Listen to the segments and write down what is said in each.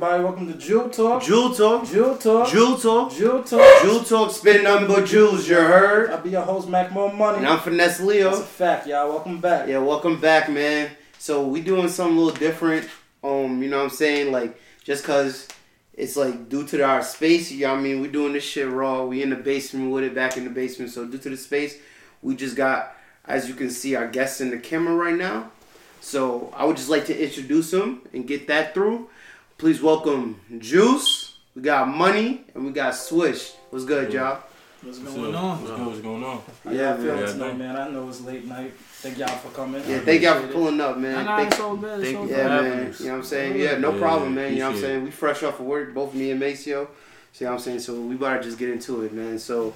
Yeah. What's good, everybody? Welcome to Jewel Talk. Jewel Talk. Jewel Talk. Jewel Talk. Jewel Talk. Jewel Talk. Spin nothing but jewels. You heard? I'll be your host, Mac More Money. And I'm Finesse That's a fact, y'all. Welcome back. Yeah, welcome back, man. So we doing something a little different. Um, you know what I'm saying? Like just cause it's like due to our space, you know what I mean? We doing this shit raw. We in the basement with it, back in the basement. So due to the space, we just got, as you can see, our guests in the camera right now. So I would just like to introduce them and get that through. Please welcome Juice. We got Money and we got Swish. What's good, y'all? What's What's going up? on? What's good? What's going on? Yeah, y'all feeling man. tonight, man? I know it's late night. Thank y'all for coming. Yeah, thank y'all for pulling up, man. Nah, nah, Thank- it's all good. It's thank all you good. Yeah, man. You know what I'm saying? Yeah, no Yeah, problem, man. You know what I'm appreciate saying? We fresh off of work, both me and Maceo. See what I'm saying? So we better just get into it, man. So,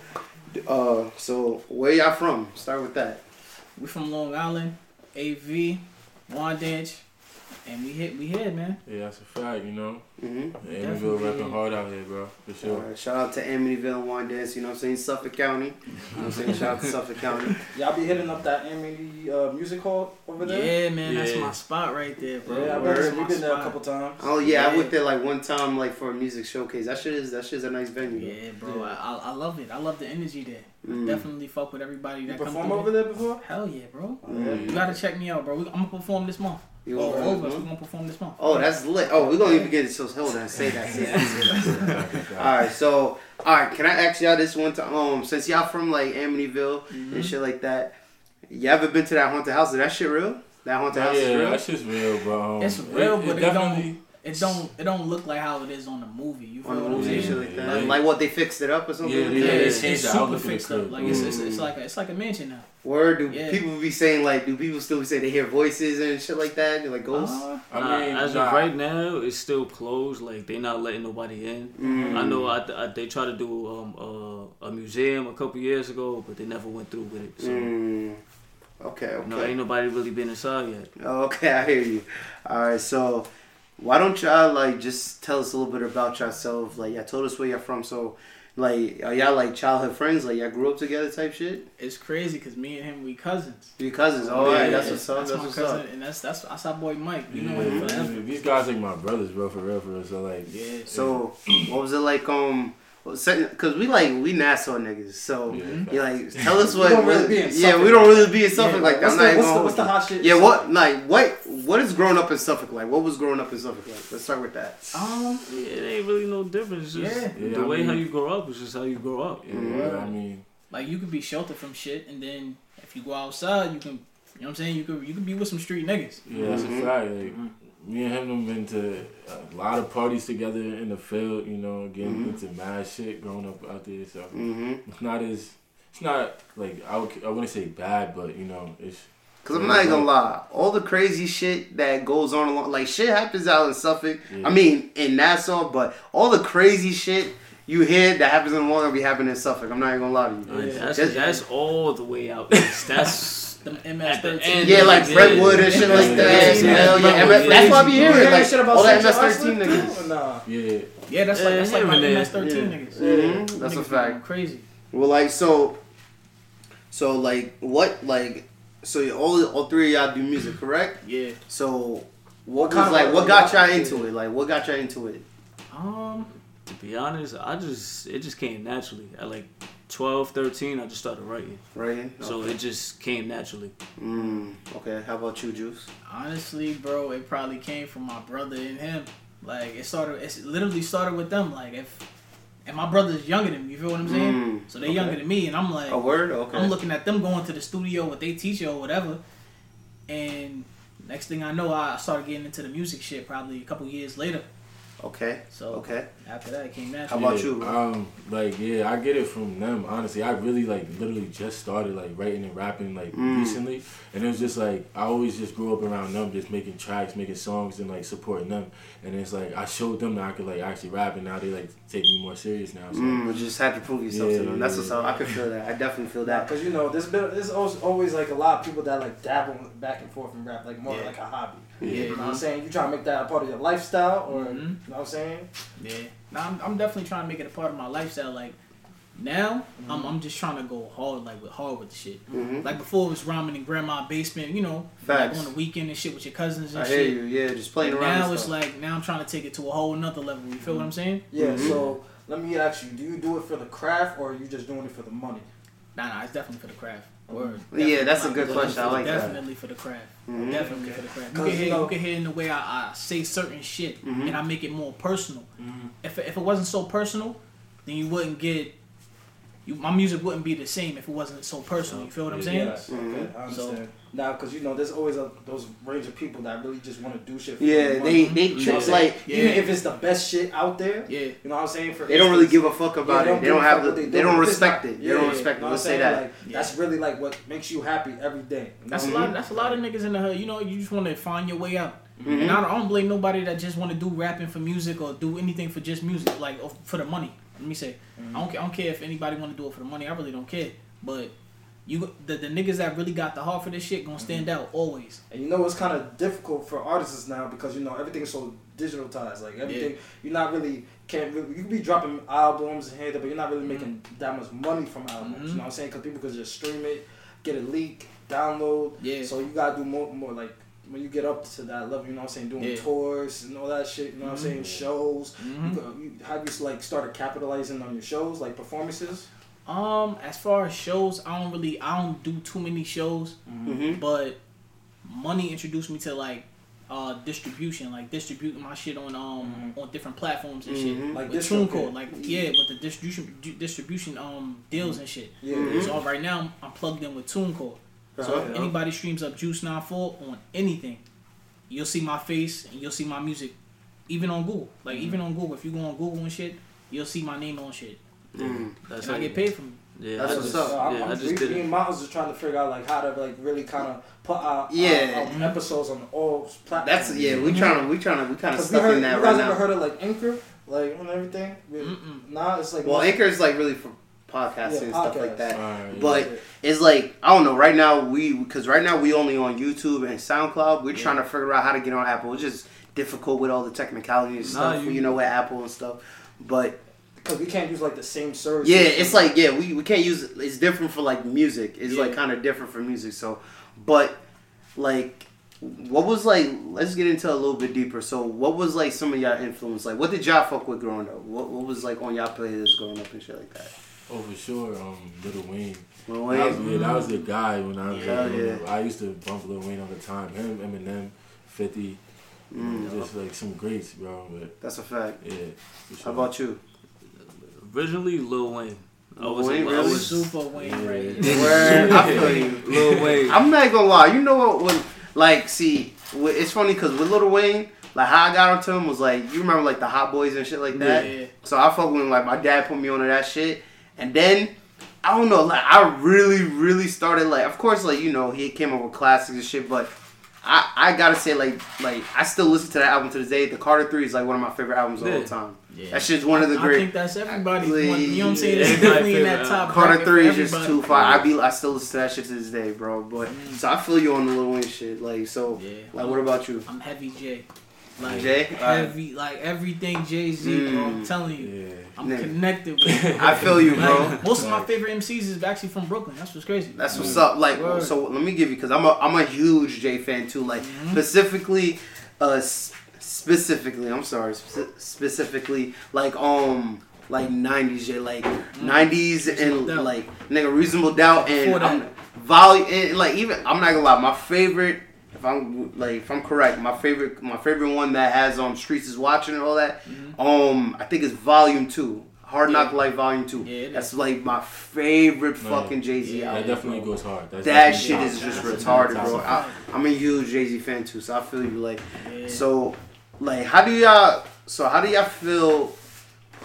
uh, so where y'all from? Start with that. We from Long Island, AV, Wyandanch, and we hit we hit man. Yeah, that's a fact, you know. Mm-hmm. Amityville Definitely. rapping hard out here, bro. For sure. right, shout out to Amityville and Wyandanch. You know what I'm saying? Suffolk County. You know what I'm saying? Shout out to Suffolk County. Y'all be hitting up that Amity uh, music hall over there? Yeah, man, that's my spot right there, bro. Yeah, I've Word. been, That's we've my been there a couple times. Oh yeah, I went there like one time, like for a music showcase. That shit is that shit is a nice venue. though. Yeah, bro, I, I I love it. I love the energy there. Mm. Definitely fuck with everybody that comes perform through over there before? Hell yeah, bro. Mm. You gotta check me out, bro. We, I'm gonna perform this month. You All over over us, there? we gonna perform this month. Oh, that's lit. Oh, we're gonna even get it. So hold on, say that, say that, say that. All right, so all right, can I ask y'all this one time? Um, since y'all from like Amityville Mhm. and shit like that, you ever been to that haunted house? Is that shit real? That haunted house is yeah, real. that shit's real, bro. Um, It's real, but it definitely. It don't it don't look like how it is on the movie. You feel on the what I'm movie saying? and like that. Yeah. Like what they fixed it up or something. Yeah, like yeah, that? Yeah, they it's, it's super outlook of the fixed up. Like it's, it's, it's like a, it's like a mansion now. Word? Do Yeah. people be saying like? Do people still be saying they hear voices and shit like that? They're like ghosts. Uh, I Nah, mean, as nah, of right now, it's still closed. Like they're not letting nobody in. Mm. I know I, I, they tried to do um, uh, a museum a couple years ago, but they never went through with it. So Mm. Okay. Okay. no, ain't nobody really been inside yet. Okay, I hear you. All right, so why don't y'all like just tell us a little bit about yourself? Like, y'all told us where you're from, so like, are y'all like childhood friends? Like, y'all grew up together, type shit? it's crazy because me and him we cousins. Your cousins? All right, Yeah, that's what's up. That's, my what's cousin, up. and that's that's that's our boy Mike. You Yeah, know him Mhm. forever. these guys like my brothers, bro, for real, for real. So like, Yeah. So, what was it like? Um, because we like we Nassau niggas, so yeah, you like tell us what. don't really what- be in yeah, Suffolk. we don't really be in Suffolk Yeah, like that. What's the, what's, the, what's the hot shit? Yeah, what like what what is growing up in Suffolk like? What was growing up in Suffolk like? Let's start with that. Um. Yeah, it ain't really no difference. It's just Yeah. Yeah, the I way mean- how you grow up is just how you grow up. yeah. I mean, Like you could be sheltered from shit, and then if you go outside, you can. You know what I'm saying? You could you could be with some street niggas. yeah, that's Mhm. a fact. Like, me and him have been to a lot of parties together in the field. You know, getting Mhm. into mad shit growing up out there. So Mm-hmm. it's not as it's not like I would, I wouldn't say bad, but you know, it's Cause I'm not even gonna lie, all the crazy shit that goes on along, like shit happens out in Suffolk. Yeah. I mean, in Nassau, but all the crazy shit you hear that happens in Long will be happening in Suffolk. I'm not even gonna lie to you. Yeah, that's, Just- that's all the way out. That's Them the MS-13. yeah, like Yeah. Brentwood and shit like that. Yeah, MS that's why I be hearing hear like shit about all that MS13 niggas. Nah. yeah. Yeah, that's like that's like my and. MS-13 Yeah. niggas. That's a Niggas be fact. Crazy. Well, like so, so like what like so all all three of y'all do music, correct? Yeah. So what was kind of like what got got? y'all into it? Like what got y'all into it? Um. to be honest, I just it just came naturally. I like 12, 13, I just started writing. Right. So it just came naturally. Mm, okay. How about you, Juice? Honestly, bro, it probably came from my brother and him. Like it started. It literally started with them. Like if, and my brother's younger than me. You feel what I'm saying? Mm, So they okay. younger than me, and I'm like, A word? Okay. I'm looking at them going to the studio with their teacher or whatever, and next thing I know, I started getting into the music shit. Probably a couple years later. Okay. So Okay. after that, it came back. How about Yeah, you, bro? Um, like yeah, I get it from them. Honestly, I really like literally just started like writing and rapping like Mm. recently, and it was just like I always just grew up around them, just making tracks, making songs, and like supporting them. And it's like I showed them that I could like actually rap, and now they like take me more serious now. So Mm, you just had to prove yourself to them. That's yeah, what's up. I can feel that. I definitely feel that. Because you know, there's been there's always, always like a lot of people that like dabble back and forth in rap, like more Yeah. like a hobby. Yeah. You know what I'm saying? You try to make that a part of your lifestyle, or Mhm. you know what I'm saying? Yeah. Now I'm, I'm definitely trying to make it a part of my lifestyle. Like, Now I'm, I'm just trying to go hard like with hard with the shit. Mhm. Like before it was rhyming in grandma basement, you know, like on the weekend and shit with your cousins and I hear shit. you. Yeah, just playing But around. now and it's like now I'm trying to take it to a whole nother level. You feel what I'm saying? Yeah. Mhm. So let me ask you: Do you do it for the craft, or are you just doing it for the money? Nah, nah, it's definitely for the craft. Word. Yeah, that's a good for- question. I like that. Definitely for the craft. Mhm. Definitely Okay. for the craft. You 'Cause, can hear, you know- you can hear in the way I, I say certain shit, Mhm. and I make it more personal. Mhm. If if it wasn't so personal, then you wouldn't get. You, my music wouldn't be the same if it wasn't so personal. You feel what I'm Yeah. saying? Yes. Mhm. Okay. I understand. now, because you know, there's always a, those range of people that really just want to do shit. For Yeah, they they trick Yeah. like Yeah. even if it's the best shit out there. Yeah. You know what I'm saying? For they don't really give a fuck Yeah, about it. They don't have the. what They do. don't respect not- it. They don't respect know it. Let's say that. Like, Yeah. That's really like what makes you happy every day. You know? That's Mhm. a lot. That's a lot of niggas in the hood. You know, you just want to find your way out. Mhm. And I don't, I don't blame nobody that just want to do rapping for music or do anything for just music, like for the money. Let me say, I don't. Mm-hmm. ca- I don't care if anybody want to do it for the money. I really don't care. But you, the, the niggas that really got the heart for this shit, gonna mm-hmm. stand out always. And you know it's kind of difficult for artists now because you know everything's so digitalized. Like everything, you're not really can't. Really, you can be dropping albums and here, but you're not really mm-hmm. making that much money from albums. You know what I'm saying? Because people could just stream it, get a leak, download. Yeah. So you gotta do more, more like when you get up to that level. You know what I'm saying? Doing Yeah. tours and all that shit. You know what I'm saying? Mhm. Shows. Mhm. You, you, have you like started capitalizing on your shows, like performances? Um, as far as shows, I don't really, I don't do too many shows. Mhm. but money introduced me to like uh distribution, like distributing my shit on um on different platforms and shit. Mhm. Like With DistroKid. TuneCore, like yeah, with the distribution di- distribution um deals and shit. Yeah. So right now I'm plugged in with TuneCore. So Uh-huh. if anybody streams up Juice 94 on anything, you'll see my face and you'll see my music, even on Google. Like even on Google, if you go on Google and shit, you'll see my name on shit, Mm. That's and I get paid from it. Yeah, That's I what's just, up. So I'm, yeah, I'm, I just me, did me and Miles just trying to figure out like how to like really kind of put out Yeah. uh, uh, episodes on all platforms. That's yeah. We trying to we trying to we kind of Because we stuck heard, in that you right guys ever now. heard of like Anchor, like and everything? We- Nah, it's like Well, Anchor is like really for podcasting Yeah, and stuff like that. Alright, But it's like I don't know. Right now we because right now we only on YouTube and SoundCloud. We're trying to figure out how to get on Apple. It's just difficult with all the technicalities and Nah, stuff. you- You, know with Apple and stuff. But because we can't use like the same service. yeah, it's like yeah we, we can't use it's different for like music. It's like kind of different for music. So, but like. What was like? Let's get into a little bit deeper. So, what was like some of y'all influence? Like, what did y'all fuck with growing up? What What was like on y'all playlist growing up and shit like that? Oh, for sure. Um, Little Wayne. Lil That was, Wayne? yeah, that was the guy when I was Hell like, yeah. I used to bump Lil Wayne all the time. Him, Eminem, 50. Mm. Just like some greats, bro. But That's a fact. yeah, sure. How about you? Originally, Lil Wayne. I Lil was, Wayne, I was Super Wayne, Yeah. right? Word, I feel you. Lil Wayne. I'm not gonna lie. You know what? When, like, see, it's funny because with Little Wayne, like how I got onto him was like you remember like the Hot Boys and shit like that. Yeah. So I fuck with him, like my dad put me onto that shit, and then I don't know, like I really, really started like, of course, like you know he came up with classics and shit, but I I gotta say like like I still listen to that album to this day. The Carter Three is like one of my favorite albums of all Yeah. time. Yeah. That shit's one of the I great. I think that's everybody. Actually, one- you know what I'm saying? yeah. It's definitely in that top. Carter bracket Three is just too far. I be I still listen to that shit to this day, bro. But Mm. so I feel you on the Lil Wayne shit. Like so, Yeah. like what about you? I'm heavy J. Like Jay? heavy, like everything Jay Z, bro. I'm Mm. telling you, Yeah. I'm Nigga. connected with. It. I feel you, bro. Like, most of my favorite MCs is actually from Brooklyn. That's what's crazy. That's what's up. Like, Word. so let me give you because I'm a I'm a huge Jay fan too. Like Mhm. specifically, uh, specifically, I'm sorry, spe- specifically like um like '90s Jay, like '90s and Reasonable Doubt. like nigga Reasonable Doubt and Before that. I'm, volume and like even I'm not gonna lie, my favorite. If I'm like if I'm correct, my favorite my favorite one that has um Streets is watching and all that. Mhm. Um, I think it's Volume Two. Hard Yeah. Knock Life Volume Two. Yeah, it is. That's like my favorite No, fucking Jay Z yeah, album. That definitely bro. goes hard. That's That shit top. is just That's retarded, top bro. I, I'm a huge Jay Z fan too, so I feel you. Like, Yeah. so, like, how do y'all? So, how do y'all feel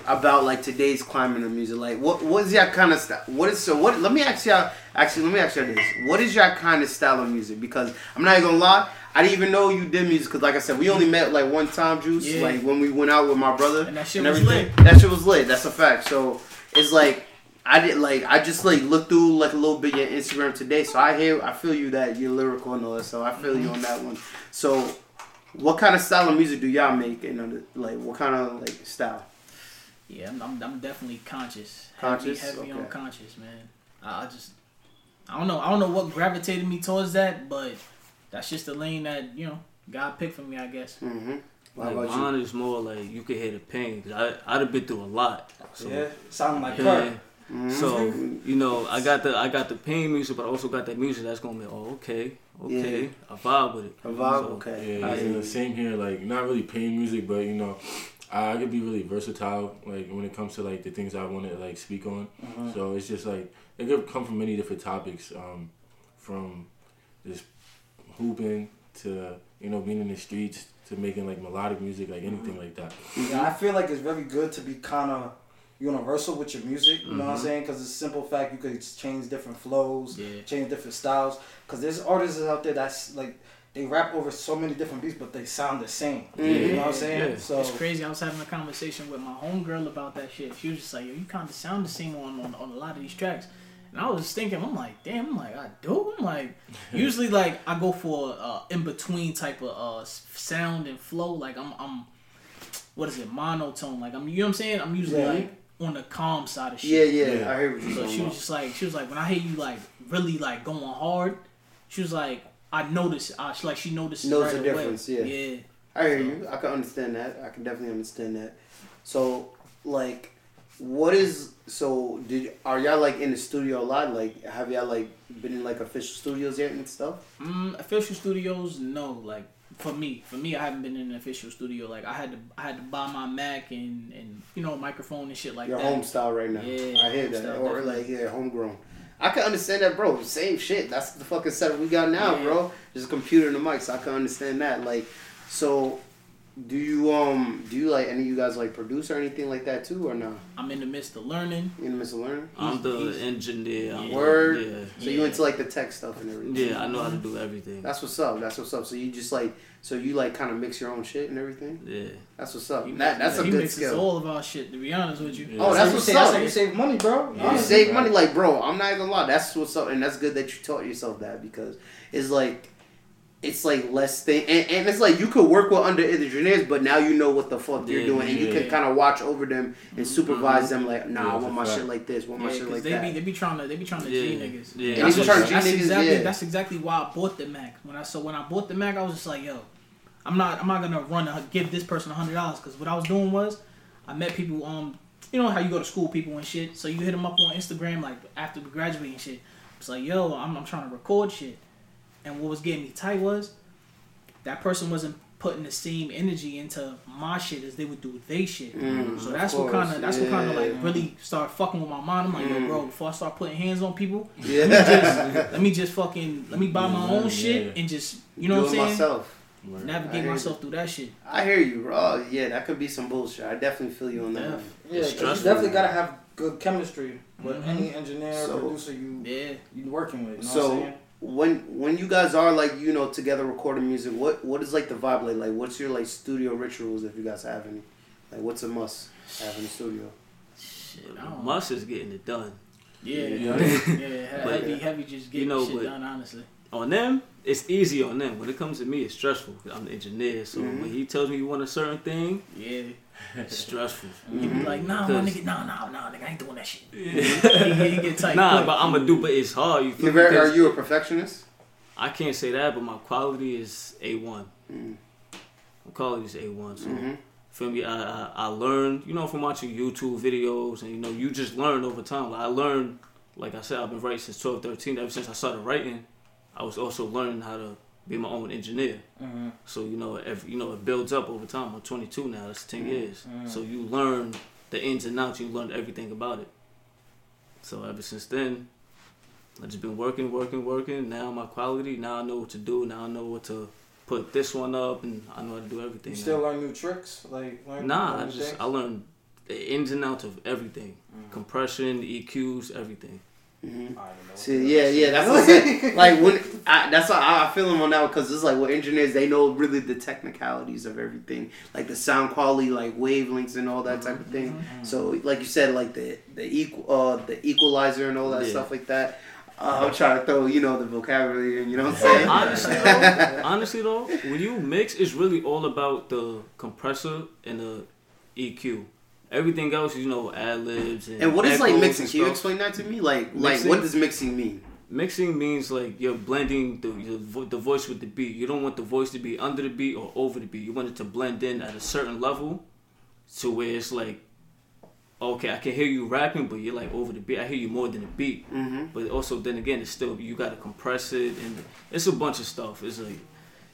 about like today's climate of music? Like, what what is y'all kind of style? What is so? What? Let me ask y'all. Actually, let me ask y'all this. What is y'all kind of style of music? Because I'm not even gonna lie. I didn't even know you did music because, like I said, we only met like one time, Juice. Yeah. Like when we went out with my brother And that shit and was lit. That shit was lit. That's a fact. So it's like I did like I just like looked through like a little bit your Instagram today. So I hear I feel you that you're lyrical and all that. So I feel you mm-hmm. on that one. So what kind of style of music do y'all make and like what kind of like style? Yeah, I'm, I'm, I'm definitely conscious. Conscious? Heavy, heavy on conscious, man. I, I just, I don't know. I don't know what gravitated me towards that, but that's just the lane that you know God picked for me, I guess. Mm-hmm. Like, about you? mine is more like you can hear the pain. Cause I I'd have been through a lot. So, yeah, sounding like yeah. Kurt. Mhm. So you know, I got the I got the pain music, but I also got that music that's gonna be oh okay, okay, Yeah. I vibe with it. A vibe, So, okay. Yeah, I yeah, the same here. Like not really pain music, but you know, I, could be really versatile. Like when it comes to like the things I want to like speak on. Mhm. So it's just like it could come from many different topics, um, from just hooping to you know being in the streets to making like melodic music, like anything like that. Yeah, I feel like it's very good to be kind of universal with your music. You know what I'm Mhm. saying? Because it's a simple fact you could change different flows, Yeah. change different styles. Because there's artists out there that's like they rap over so many different beats, but they sound the same. You know what I'm saying? Yeah. So It's crazy. I was having a conversation with my homegirl about that shit. She was just like, "Yo, you kind of sound the same on, on on a lot of these tracks." And I was just thinking, I'm like, damn, I'm like, I do. I'm like, usually like I go for uh in between type of uh sound and flow. Like I'm I'm, what is it, monotone? Like I'm, you know what I'm saying? I'm usually Yeah. like on the calm side of shit. yeah, Yeah. yeah. I hear what you're So she was about. just like, she was like, when I hear you like really like going hard, she was like, I notice, I like she noticed Knows right the away. difference, yeah. yeah. I hear you. I can understand that. I can definitely understand that. So, like, what is so? Did are y'all like in the studio a lot? Like, have y'all like been in like official studios yet and stuff? Mm, official studios, no. Like for me, for me, I haven't been in an official studio. Like I had to, I had to buy my Mac and and you know microphone and shit like Your that. home style right now. Yeah, I hear that. style, or definitely. like yeah, homegrown. I can understand that, bro. Same shit. That's the fucking setup we got now, Yeah. bro. Just a computer and a mic, so I can understand that. Like, so do you um do you like any of you guys like produce or anything like that too or no? I'm in the midst of learning. You know, Mr. Learner. I'm the He's- engineer. I'm, Word. Yeah. So you into like the tech stuff and everything. Yeah, I know how to do everything. That's what's up. That's what's up. So you just like so you like kind of mix your own shit and everything. Yeah. That's what's up. He That, that's a he good mixes skill. all of our shit. To be honest with you. Yeah. Oh, that's you what's say, that's up. how you save money, bro. Yeah. You save money, like bro. I'm not gonna lie. That's what's up, and that's good that you taught yourself that because it's like, it's like less thing, and, and it's like you could work with under engineers, but now you know what the fuck you're Yeah, doing, and you can yeah. kind of watch over them and supervise them. Like, nah, Yeah, I want my fact. shit like this, want Yeah, my shit because like they that. be they be trying to they be trying to Yeah. G niggas. Yeah. And That's, they what- trying that's niggas, exactly yeah. that's exactly why I bought the Mac. When I so when I bought the Mac, I was just like, yo, I'm not I'm not gonna run a, give this person a hundred dollars because what I was doing was I met people um you know how you go to school people and shit. So you hit them up on Instagram like after we graduate shit. It's like yo, I'm I'm trying to record shit, and what was getting me tight was that person wasn't putting the same energy into my shit as they would do they shit. Mm, so that's what kind of that's what kind of like really started fucking with my mind. I'm like, yo, Mm. bro, before I start putting hands on people, yeah, let me just fucking let me buy my Yeah, own shit and just you know Do what I'm saying. myself. Word. Navigate hear myself through that shit. I hear you, bro. Yeah, that could be some bullshit. I definitely feel you on that. Yeah. one. Yeah, It's 'cause you definitely gotta have good chemistry with Mhm. any engineer, So- producer you Yeah. you working with. You know So- what I'm saying? When when you guys are like you know together recording music what what is like the vibe like like what's your like studio rituals if you guys have any like what's a must have in the studio Shit, I don't know. Must is getting it done. Yeah, Yeah. yeah, he- But- heavy, heavy, just getting You know, shit but- done. Honestly, On them, it's easy on them. When it comes to me, it's stressful. I'm the engineer, so Mhm. when he tells me you want a certain thing, yeah. It's stressful. He be like, nah, my nigga, nah, nah, nah, nigga, I ain't doing that shit. he, he get tight. Nah, quick. but I'm gonna do. But it's hard. You feel you me? very, are 'Cause you a perfectionist I can't say that, but my quality is a one. mm My quality is a one. So hmm feel me? I, I I learned, you know, from watching YouTube videos, and you know, you just learn over time. Like, I learned, like I said, I've been writing since 12, 13. Ever since I started writing, I was also learning how to be my own engineer. Mm-hmm. So you know, every, you know, it builds up over time. I'm 22 now. That's 10 Mhm. years. Mhm. So you learn the ins and outs. You learn everything about it. So ever since then, I've just been working, working, working. Now my quality. Now I know what to do. Now I know what to put this one up, and I know how to do everything. You now. still learn new tricks, like learn Nah, I just things? I learned the ins and outs of everything. Mm. Compression, EQs, everything. Hmm I don't know See, yeah, yeah, that's what I'm saying. Like when I, that's why I, I feel them on that because it's like with engineers, they know really the technicalities of everything, like the sound quality, like wavelengths and all that type of thing. Mm-hmm. So, like you said, like the the equal uh the equalizer and all that Yeah. stuff like that. Uh, I'm trying to throw you know the vocabulary in. You know what I'm saying? Honestly though, honestly though, when you mix, it's really all about the compressor and the EQ. Everything else, you know, ad libs and And what is like mixing? Can you explain that to me? Like, like what does mixing mean? Mixing means like you're blending the your, vo- the voice with the beat. You don't want the voice to be under the beat or over the beat. You want it to blend in at a certain level, to where it's like, okay, I can hear you rapping, but you're like over the beat. I hear you more than the beat. Mm-hmm. But also, then again, it's still you got to compress it, and it's a bunch of stuff. It's like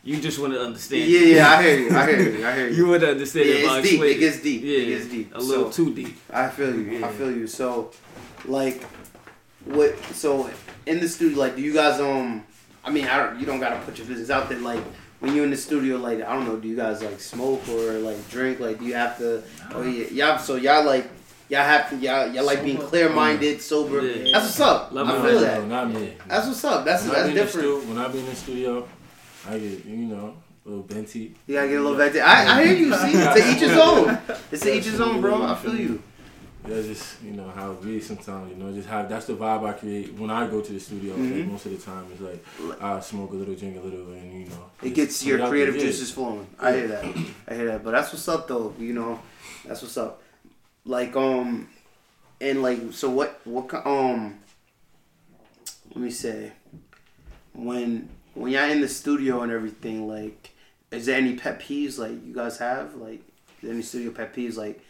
you just want to understand. yeah, yeah, I hear you. I hear you. I hear you. You would understand Yeah, if I it's deep. It gets deep. Yeah, It gets deep. a little So- too deep. I feel you. I feel you. So, like, what? So, in the studio, like, do you guys um? I mean, I don't. You don't gotta put your business out there. Like, when you're in the studio, like, I don't know. Do you guys like smoke or like drink? Like, do you have to? Oh yeah, y'all. So y'all like. Y'all have to, y'all, y'all like being clear minded, sober. Yeah. That's what's up. Love I my feel life, that. No, not me. That's what's up. That's when that's be different. stu- when I be in the studio, I get you know a little Benty. You gotta get a little there. I, I hear you. See, it's to each his own. It's to each his own, bro. I feel you. That's just you know how it be sometimes. You know, just have that's the vibe I create when I go to the studio. Like, Mhm. most of the time, it's like I smoke a little, drink a little, and you know It gets your creative juices flowing. I hear that. I hear that. But that's what's up, though. You know, that's what's up. Like um, and like so what what um, let me say, when when y'all in the studio and everything, like, is there any pet peeves like you guys have like is there any studio pet peeves like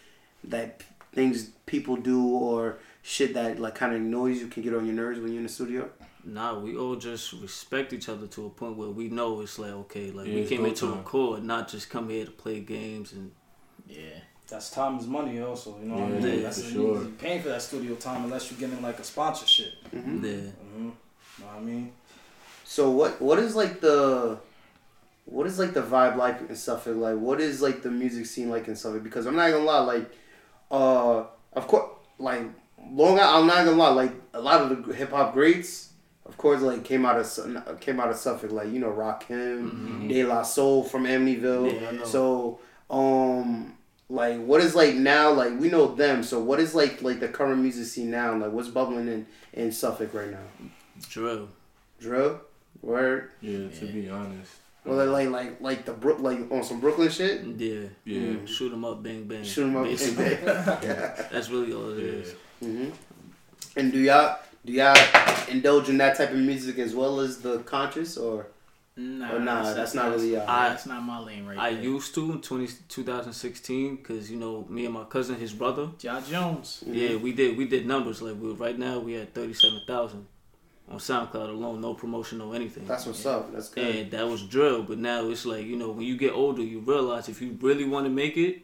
that things people do or shit that like kind of annoys you can get on your nerves when you're in the studio? Nah, we all just respect each other to a point where we know it's like okay, like Yeah, we came go here to time. record, not just come here to play games and Yeah. That's time is money, also. You know what I mean? yeah, That's for sure. you paying for that studio time unless you're getting like a sponsorship. Mm-hmm. yeah. Mm-hmm. Know what I mean? So what what is like the what is like the vibe like in Suffolk? Like what is like the music scene like in Suffolk? Because I'm not gonna lie, like uh of course like long I'm not gonna lie, like a lot of the hip hop greats of course like came out of came out of Suffolk, like you know Rakim, De La Soul from Amityville. Yeah, So um like what is like now like we know them, so what is like like the current music scene now? Like what's bubbling in in Suffolk right now? drill. Drill? Word? Yeah, to be honest. Well, they're like like like the Brook like on some Brooklyn shit. Yeah. Yeah. Mm. Shoot 'em up, bang bang. Shoot them up. Basically. yeah. That's really all it Yeah. is. hmm And do y'all do y'all indulge in that type of music as well as the conscious or Nah, or nah? That's not really y'all. I- that's not my lane right I there. used to in 20, 2016 because you know me and my cousin, his brother. Ja Jones. Mhm. Yeah, we did we did numbers like we right now we had thirty seven thousand on SoundCloud alone, no promotion, no anything. That's what's up. That's good. and that was drill. But now it's like you know when you get older, you realize if you really want to make it,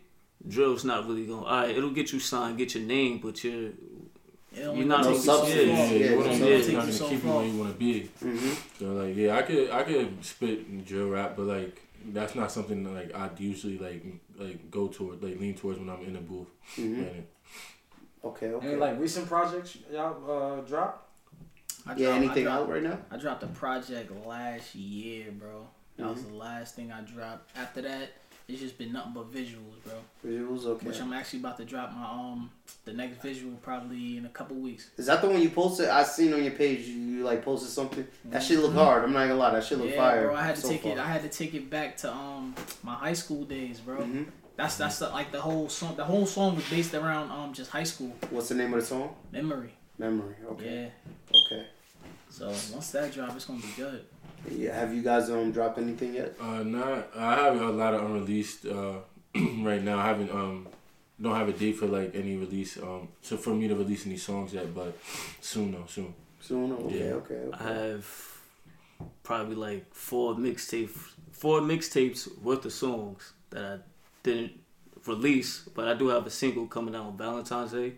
drill's not really going. All right, it'll get you signed, get your name, but you're It only You're not gonna no take you so substance. Yeah, far. Yeah, you yeah, wouldn't- so it's you gonna keep you far. where you want to be. hmm So like, yeah, I could I could spit drill rap, but like that's not something that like I'd usually like like go toward like lean towards when I'm in the booth. hmm Man, Okay. Okay. Any like recent projects y'all uh, drop? I yeah. dropped- Anything dropped, out right now? I dropped a project last year, bro. That was Mhm. the last thing I dropped. After that, it's just been nothing but visuals, bro. Visuals. Okay. Which I'm actually about to drop my um the next visual probably in a couple weeks. Is that the one you posted? I seen on your page. You, you like posted something. That shit look hard. I'm not gonna lie. That shit look yeah, fire. bro. I had to so take it. I had to take it back to um my high school days, bro. Mhm. That's that's the, like the whole song. The whole song was based around um just high school What's the name of the song? memory. Memory. Okay. Yeah. Okay. So once that drop, it's gonna be good. Yeah. Have you guys um dropped anything yet? Uh, not. I have a lot of unreleased uh, right now. I haven't um don't have a date for like any release um so for me to release any songs yet, but soon though soon. Soon. Okay. Yeah. Okay. Okay. I have probably like four mixtapes, four mixtapes worth of songs that I didn't release, but I do have a single coming out on Valentine's Day.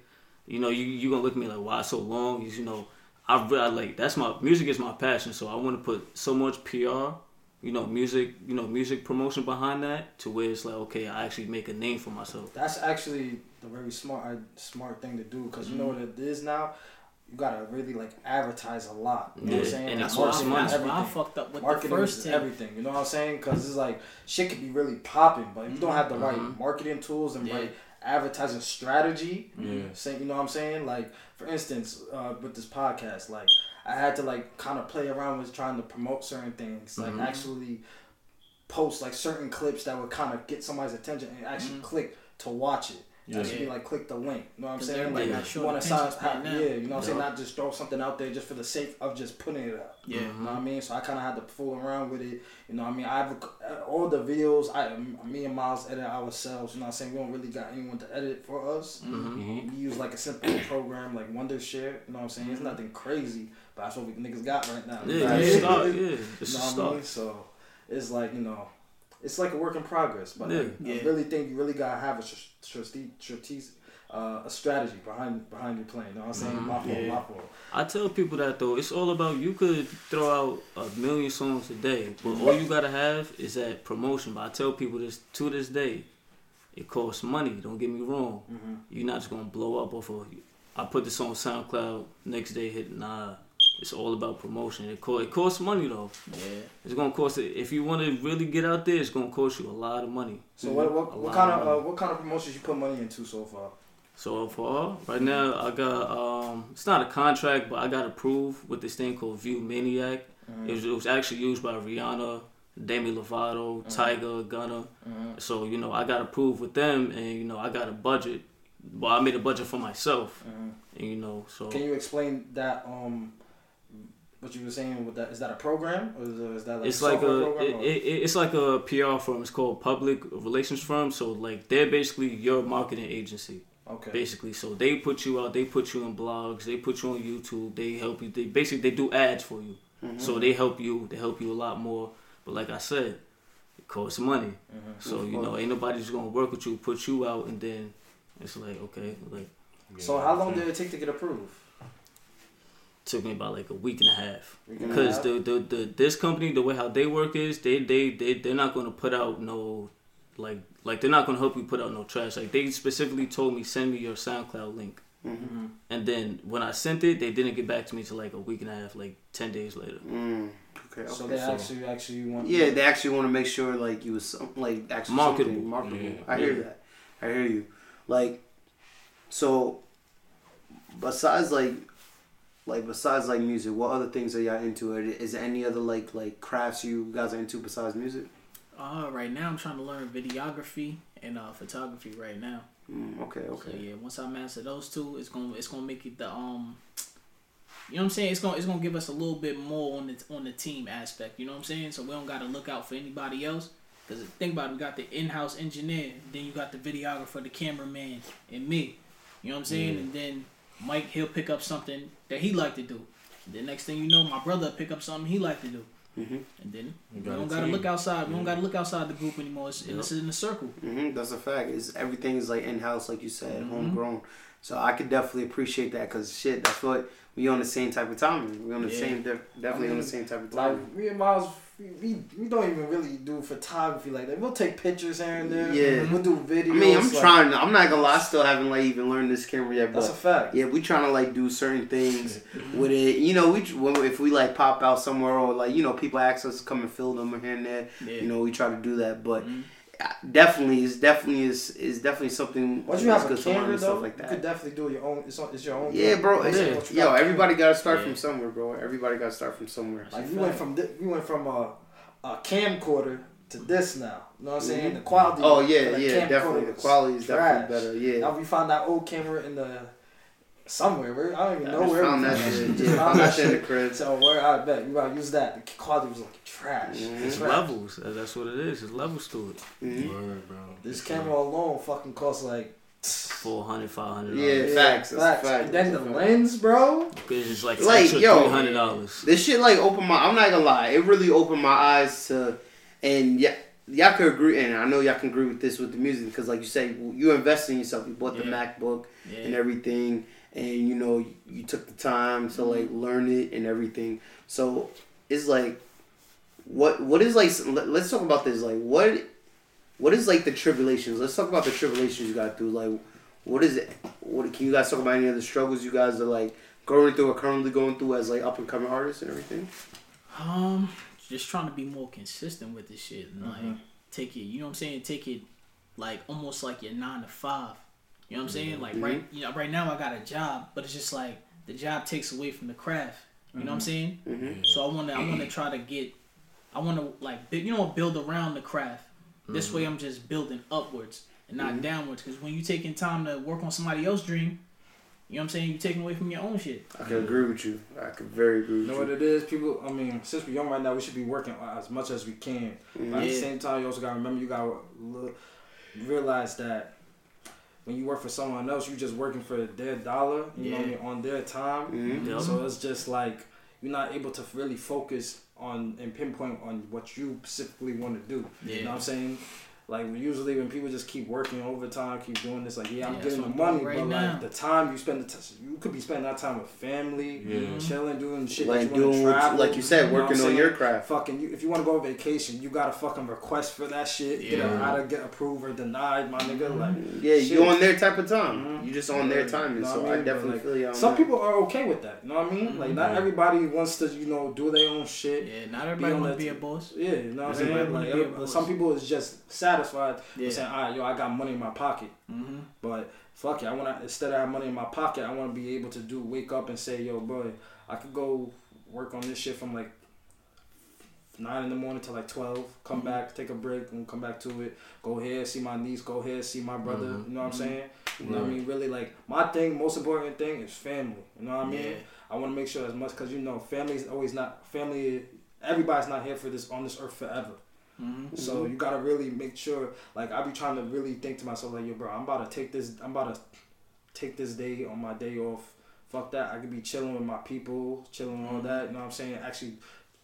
You know, you you gonna look at me like, why so long? You know, I really like that's my music is my passion, so I want to put so much PR, you know, music, you know, music promotion behind that to where it's like, okay, I actually make a name for myself. That's actually the very smart uh, smart thing to do because you know what it is now. You gotta really like advertise a lot. You know what I'm Yeah, saying? and That's why, costs marketing money. is that's why I fucked up with marketing the first is tape. everything. You know what I'm saying? Because it's like shit could be really popping, but if you don't have the right Mhm. marketing tools and Yeah. right advertising strategy, Yeah. saying you know what I'm saying? Like for instance, uh, with this podcast, like I had to like kind of play around with trying to promote certain things, like Mhm. actually post like certain clips that would kind of get somebody's attention and actually Mhm. click to watch it. Yeah. Actually, like click the link. You know what I'm saying? Like, got you want to attention sign, span now. yeah. You know what I'm saying? Yeah. Not just throw something out there just for the sake of just putting it out. Yeah. You know what I mean? So I kind of had to fool around with it. You know what I mean? I have all the videos. I me and Miles edit ourselves. You know what I'm saying? We don't really got anyone to edit for us. Mm-hmm. hmm We use like a simple program like Wondershare. You know what I'm saying? It's nothing crazy, but that's what we niggas got right now. Yeah, You know what a I mean? start. Yeah, You it's a know what I start. mean? So it's like you know, it's like a work in progress. But Yeah. like, Yeah. I really think you really gotta have a strate- strate- uh, a strategy behind behind your plan. You know what I'm saying? Mm-hmm. My fault, Yeah. my fault. I tell people that though, it's all about you could throw out a million songs a day, but all you gotta have is that promotion. But I tell people this to this day, it costs money. Don't get me wrong. Mm-hmm. You're not just gonna blow up off of. I put this on SoundCloud. Next day hit. Nah, it's all about promotion. It cost. It costs money though. Yeah. It's gonna cost. it If you want to really get out there, it's gonna cost you a lot of money. So what what, what kind of of uh, what kind of promotions you put money into so far? So far, right now, I got um, it's not a contract, but I got approved with this thing called View Maniac. Mm-hmm. It, was, it was actually used by Rihanna, Demi Lovato, Tyga, Gunna. Mm-hmm. So you know, I got approved with them, and you know, I got a budget. Well, I made a budget for myself, Mm-hmm. and you know, so Can you explain that? Um, what you were saying with that? Is that a program or is, it- is that like it's a like a program? it, it, it's like a PR firm. It's called Public Relations Firm. So like they're basically your marketing agency. okay. basically. So they put you out, they put you in blogs, they put you on YouTube, they help you. They basically they do ads for you. Mm-hmm. So they help you. They help you a lot more. But like I said, it costs money. Mhm. So you know, ain't nobody just gonna work with you, put you out, and then it's like okay, like So how long did it take to get approved? Took me about like a week and a half. Week and a Because the, the the this company, the way how they work is they they they they're not gonna put out no like like they're not gonna help you put out no trash. Like they specifically told me send me your SoundCloud link. Mm-hmm. And then when I sent it, they didn't get back to me till like a week and a half, like ten days later. Mm, okay, okay. So they so- actually actually want. yeah, they actually want to make sure like you was some, like actually Marketable. something marketable. Yeah. I hear Yeah. that. I hear you. Like, so besides like, like besides like music, what other things are y'all into? Is there any other like like crafts you guys are into besides music? Uh, right now I'm trying to learn videography and uh, photography right now. Mm, okay, So okay. yeah, once I master those two, it's gonna it's gonna make it the um, you know what I'm saying? It's gonna it's gonna give us a little bit more on the on the team aspect. You know what I'm saying? So we don't gotta look out for anybody else. Cause think about it, we got the in-house engineer, then you got the videographer, the cameraman, and me. You know what I'm saying? Yeah. And then Mike he'll pick up something that he like to do. The next thing you know, my brother will pick up something he like to do. hmm And then You we don't gotta team. look outside. We don't gotta look outside the group anymore. It's, Yep. it's in the circle. hmm That's a fact. Is everything is like in house, like you said, Mhm. homegrown. So I could definitely appreciate that because shit, that's what we on the same type of timing. We on the Yeah. same, def- definitely I on the same type of Like me and Miles, we, we, we don't even really do photography like that. We'll take pictures here and there. Yeah. We'll do videos. I mean, I'm like- trying. I'm not gonna lie. I still haven't like even learned this camera yet, That's a fact. yeah, we trying to like do certain things with it. You know, we if we like pop out somewhere or like you know people ask us to come and film them here and there. Yeah. You know, we try to do that, but. Mhm. Definitely is definitely is is definitely something. Once you have a good to learn camera and stuff though, like you could definitely do your own. It's, on, it's your own. Yeah, thing. bro. Once It's, you- once you yo, everybody gotta start Yeah. from somewhere, bro. Everybody gotta start from somewhere. Like we went from thi- we went from a, a camcorder to this now. You know what I'm saying? Mm-hmm. The quality. Oh yeah, yeah, definitely. The quality is trash. definitely better. Yeah. Now we found that old camera in the somewhere. Where, I don't even I know just where. found we that found shit. Yeah, found found that that shit in the shit. crib. So where I bet you gotta use that. The quality was like trash. Mhm. It's Trash. levels. That's what it is. It's levels to it. Mhm. Word, bro. This For camera alone fucking costs like. 400 500 Yeah. Facts, that's a fact, And then the lens, bro. Cause It's like, Like, yo. $300. This shit like opened my. I'm not gonna lie. It really opened my eyes to, and yeah. Y'all could agree, and I know y'all can agree with this with the music because, like you say, you invest in yourself. You bought the Yeah. MacBook and everything, and you know you took the time to like learn it and everything. So it's like, what what is like? let- Let's talk about this. Like, what what is like the tribulations? Let's talk about the tribulations you got through. Like, what is it? What can you guys talk about any of the struggles you guys are like going through or currently going through as like up and coming artists and everything? Um, just trying to be more consistent with this shit and like Mhm. take it. You know what I'm saying? Take it like almost like your nine to five. You know what I'm saying? Like Mhm. right, you know, right now I got a job, but it's just like the job takes away from the craft. You know what I'm saying? Mm-hmm. So I wanna, I wanna try to get, I wanna like, you know, build around the craft. This way, I'm just building upwards and not downwards. Because when you taking time to work on somebody else's dream, you know what I'm saying? You're taking away from your own shit. I can agree with you. I can very agree with You know you. what it is? People, I mean, since we're young right now, we should be working as much as we can. But at the same time, you also gotta remember, you gotta realize that when you work for someone else, you're just working for their dollar, you know what I mean, on their time. Mhm. Yeah. So it's just like you're not able to really focus on and pinpoint on what you specifically want to do. You know Yeah. what I'm saying? Like usually when people just keep working overtime, keep doing this, like yeah, I'm Yeah, getting the that's what I'm money, doing but right like the time you spend, the t- you could be spending that time with family, Yeah. chilling, doing shit Like that you want doing, to what, travel. like you said, know working I'm on saying? your craft. Fucking, you, if you want to go on vacation, you gotta fucking request for that shit. Get Yeah. it, how to get approved or denied, my nigga. Like Yeah, Shit. you on their type of time. Mhm. You just on their time, so I I mean? But, definitely like, feel you. On some that. people are okay with that. You know what I mean? Like not Mhm. everybody wants to, you know, do their own shit. Yeah, not everybody on want to be a boss. Yeah, you know what I'm saying? Everybody Like, wanna be a every- boss. some people is just satisfied Yeah. with saying, all right, yo, I got money in my pocket. Mm-hmm. But fuck it, I want to instead of have money in my pocket, I want to be able to do wake up and say, yo, boy, I could go work on this shit from like nine in the morning to like twelve. Come Mhm. back, take a break, and come back to it. Go here, see my niece. Go here, see my brother. Mhm. You know what I'm Mhm. saying? You know what I mean? Really, like my thing, most important thing is family. You know what I mean? Yeah. I want to make sure as much because you know, family's always not family. Everybody's not here for this on this earth forever. Mm-hmm. So you gotta really make sure. Like I be trying to really think to myself, like, yo, bro, I'm about to take this. I'm about to take this day on my day off. Fuck that. I could be chilling with my people, chilling all that. You know what I'm saying? Actually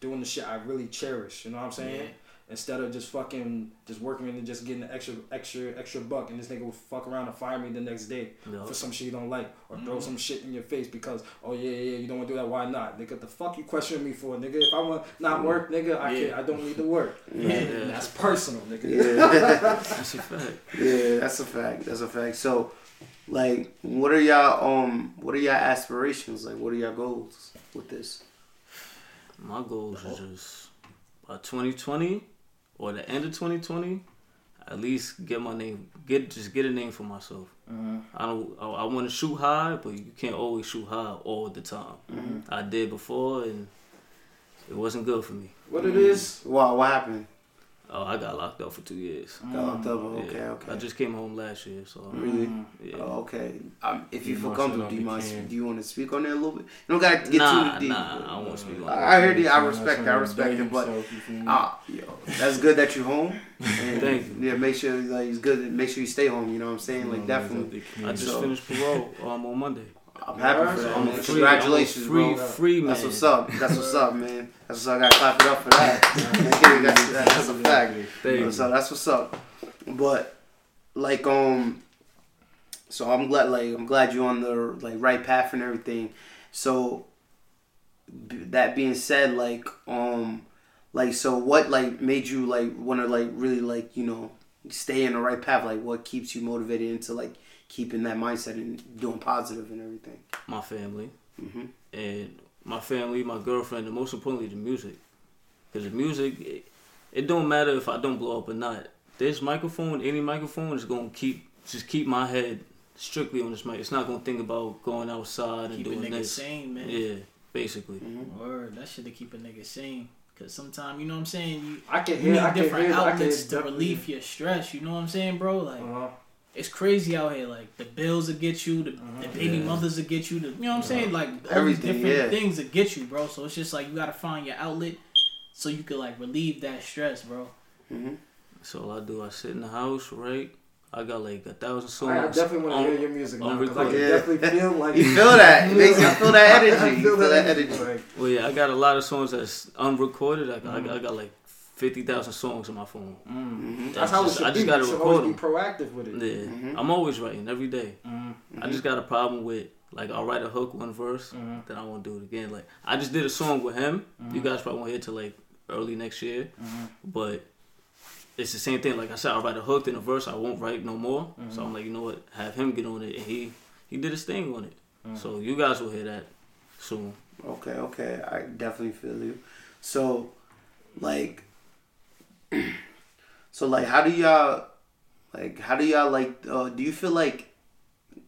doing the shit I really cherish. You know what I'm saying? Yeah. Instead of just fucking just working and just getting an extra extra extra buck, and this nigga will fuck around and fire me the next day Yeah. for some shit you don't like, or throw Mhm. some shit in your face because oh yeah yeah you don't want to do that. Why not, nigga? The fuck you questioning me for, nigga? If I want not work, nigga, I Yeah. can't. I don't need to work. Yeah. Yeah. That's personal, nigga. Yeah. That's a fact. yeah, that's a fact. That's a fact. So, like, what are y'all um, what are y'all aspirations? Like, what are y'all goals with this? My goals is just by 2020 or the end of 2020, at least get my name, get just get a name for myself. Mm-hmm. I don't. I, I want to shoot high, but you can't always shoot high all the time. Mm-hmm. I did before, and it wasn't good for me. What it is? Wow, what happened? Oh, I got locked up for two years. Got locked up. Okay, Yeah. okay. I just came home last year, so Really? yeah. Oh, okay. Um, if you You feel must comfortable, do you mind? can. Do you want to speak on that a little bit? You don't gotta get nah, too deep. nah, I won't speak on I that. heard it. I respect it. I respect indicт it. But himself, you ah, yo, that's good that you're home. And, Thank you. Yeah, make sure like it's good. Make sure you stay home. You know what I'm saying? Like definitely. I just So- finised parole um, on Monday. I'm happy for that. Man. Congratulations, free, bro. free man. That's what's up. That's what's up, man. That's what's up. I gotta clap it up for that. That's, that's a fact. Thank you. So that's what's up. But like um, so I'm glad like I'm glad you're on the like right path and everything. So b- that being said, like um, like so what like made you like want to like really like you know stay in the right path? Like what keeps you motivated into like keeping that mindset and doing positive and everything? My family. hmm and my family, my girlfriend, and most importantly, the music. Because the music, it, it don't matter if I don't blow up or not. This microphone, any microphone, is gonna keep just keep my head strictly on this mic. It's not gonna think about going outside and Keep a doing nigga this. sane, man. Yeah, basically. hmm Word, that should keep a nigga sane. Cause sometimes, you know what I'm saying, you, I can you hear. need I can different hear. I can outlets to relieve your stress. You know what I'm saying, bro? Like Uh-huh. It's crazy out here. Like the bills that get you, the, Mhm. the baby Yeah. mothers that get you. The, you know what I'm saying? Like all Everything, these different yeah. things that get you, bro. So it's just like you gotta find your outlet so you can like relieve that stress, bro. hmm So all I do, I sit in the house, right? I got like a thousand songs. I definitely want to hear your music on now because I can record. Yeah. definitely feel like You feel that? It makes you feel that energy. I You feel that energy. Like, Well, yeah, I got a lot of songs that's unrecorded. I, Mhm. I, I got like fifty thousand songs on my phone. mm. Mhm. That's how it just- should I just be. gotta record always be them. proactive with it. Yeah, Mhm. I'm always writing every day. Mm. I just got a problem with like I'll write a hook one verse, Mhm. then I won't do it again. Like I just did a song with him. Mhm. You guys probably won't hear till like early next year, Mhm. but it's the same thing. Like I said, I'll write a hook, then a verse. I won't write no more. So. I'm like, you know what? Have him get on it, and he he did his thing on it. So you guys will hear that soon. Okay, okay. I definitely feel you. So, like, so like, how do y'all, like, how do y'all like? Uh, do you feel like,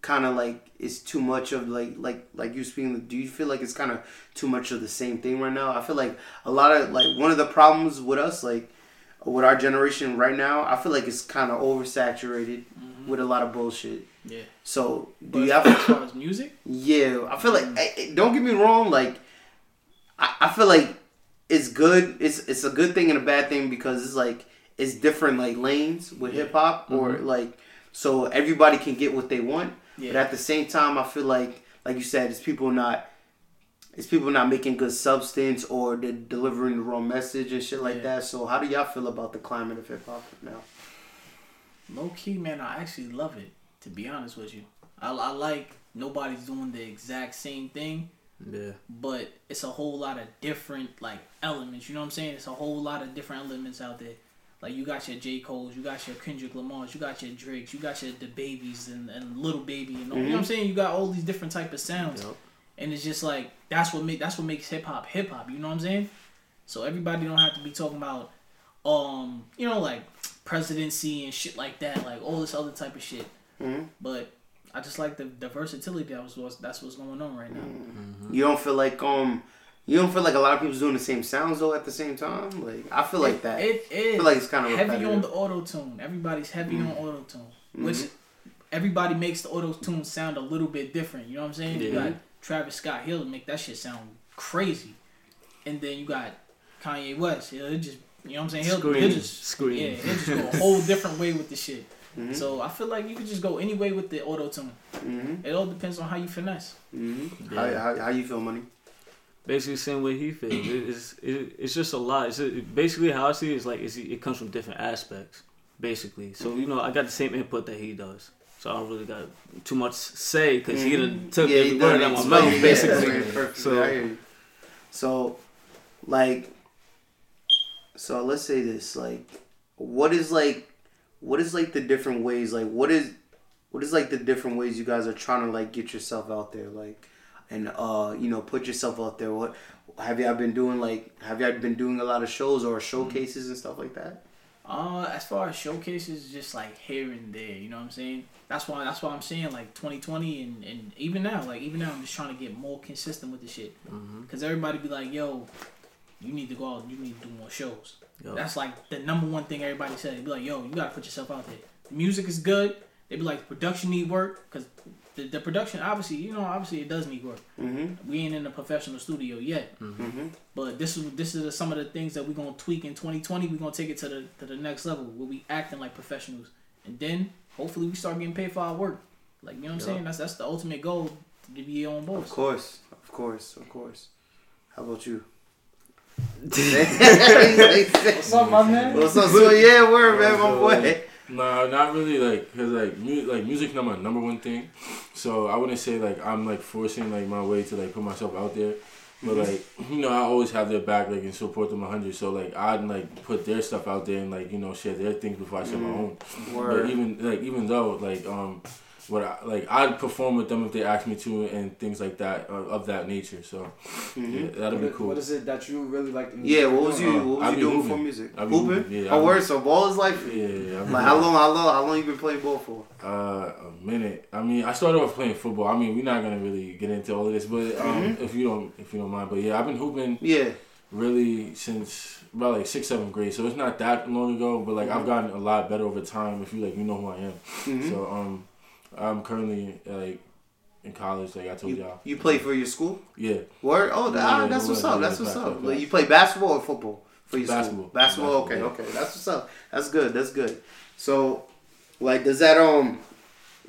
kind of like it's too much of like, like, like you speaking? Do you feel like it's kind of too much of the same thing right now? I feel like a lot of like one of the problems with us, like, with our generation right now, I feel like it's kind of oversaturated. with a lot of bullshit. Yeah. So do you have? as far as music, Yeah, I feel like. Mm. eh, eh, Don't get me wrong. Like, I, I feel like it's good. It's it's a good thing and a bad thing because it's like it's different like lanes with hip hop mm-hmm. or like so everybody can get what they want. But at the same time, I feel like like you said, it's people not. It's people not making good substance or they're delivering the wrong message and shit like Yeah. that. So how do y'all feel about the climate of hip hop now? low key, man, I actually love it. To be honest with you, I, I like nobody's doing the exact same thing, Yeah. but it's a whole lot of different like elements. You know what I'm saying? It's a whole lot of different elements out there. Like you got your J Cole's, you got your Kendrick Lamar's, you got your Drakes, you got your DaBaby's and, and Lil Baby and all. You know what I'm saying? You got all these different type of sounds, Yup. and it's just like that's what make that's what makes hip hop hip hop. You know what I'm saying? So everybody don't have to be talking about, um, you know, like presidency and shit like that, like all this other type of shit. Mhm. But I just like the, the versatility that was that's what's going on right now. You don't feel like um, you don't feel like a lot of people's doing the same sounds though at the same time. Like I feel like that. It is feel like it's kinda heavy on the auto tune. Everybody's heavy on auto tune, which Mhm. everybody makes the auto tune sound a little bit different. You know what I'm saying? You got Travis Scott, he'll make that shit sound crazy, and then you got Kanye West. He'll just you know what I'm saying? He'll, he'll just Scream. Yeah, he'll just go a whole different way with the shit. Mhm. So I feel like you could just go any way with the auto tune. Mm-hmm. It all depends on how you finesse. Mm-hmm. Yeah. How, how, how you feel, money? Basically, same way he feels. It's it, it's just a lot. It's a, basically how I see it is like it's, it comes from different aspects. Basically, so you know I got the same input that he does. So I don't really got too much say because he done took Mm-hmm. Yeah, every he word done out my mouth. it. Basically, Yeah, explained it perfectly. So- I hear you. so, like, so let's say this, like, what is like, what is like the different ways, like, what is, what is like the different ways you guys are trying to like get yourself out there, like, and uh, you know, put yourself out there. What have y'all been doing? Like, have y'all been doing a lot of shows or showcases and stuff like that? Uh, as far as showcases, just like here and there, you know what I'm saying. That's why that's why I'm saying like 2020 and, and even now, like even now, I'm just trying to get more consistent with the shit. Mhm. Cause everybody be like, yo, you need to go out, you need to do more shows. Yup. That's like the number one thing everybody said. They be like, yo, you gotta put yourself out there. The music is good. They'd be like, production need work, cause the, the production obviously, you know, obviously it does need work. Mm-hmm. We ain't in a professional studio yet. Mm-hmm. But this is this is some of the things that we're gonna tweak in 2020. We're gonna take it to the to the next level We'll be acting like professionals, and then hopefully we start getting paid for our work. Like you know what I'm Yeah. saying? That's that's the ultimate goal to be your own boss. Of course, of course, of course. How about you? What's up, my man? What's up, so yeah, word, man, my boy. Nah, not really. Like, cause like, mu- like music not my number one thing. So I wouldn't say like I'm like forcing like my way to like put myself out there. But like, you know, I always have their back, like, and support them a hundred. So like, I'd like put their stuff out there and like, you know, share their things before I share my own. But Word. even like, even though like, um, what I, like I'd perform with them if they asked me to and things like that uh, of that nature. So Mhm. yeah, that'd What be cool. What is it that you really like? in Yeah, music what was you? Uh, What I was be you doing hooping. for music? I be Hooping. hooping, yeah, I oh, be- word. So ball is life. Yeah, yeah. I'm Like how long? How long? How long you been playing ball for? Uh, a minute. I mean, I started off playing football. I mean, we're not gonna really get into all of this, but um, Mm-hmm. if you don't, if you don't mind, but yeah, I've been hooping Yeah. really since about like sixth, seventh grade. So it's not that long ago, but like I've gotten a lot better over time. If you like, you know who I am. Mhm. So um, I'm currently like in college. Like I told You, y'all. you play for your school? Yeah, Word. Oh, Yeah, ah, yeah, that's yeah, what's up. That's what's back- up. back- Like, you play basketball or football for your Basketball. school? Basketball. Okay. Basketball, Okay. Okay. That's what's up. That's good. That's good. So, like, does that um?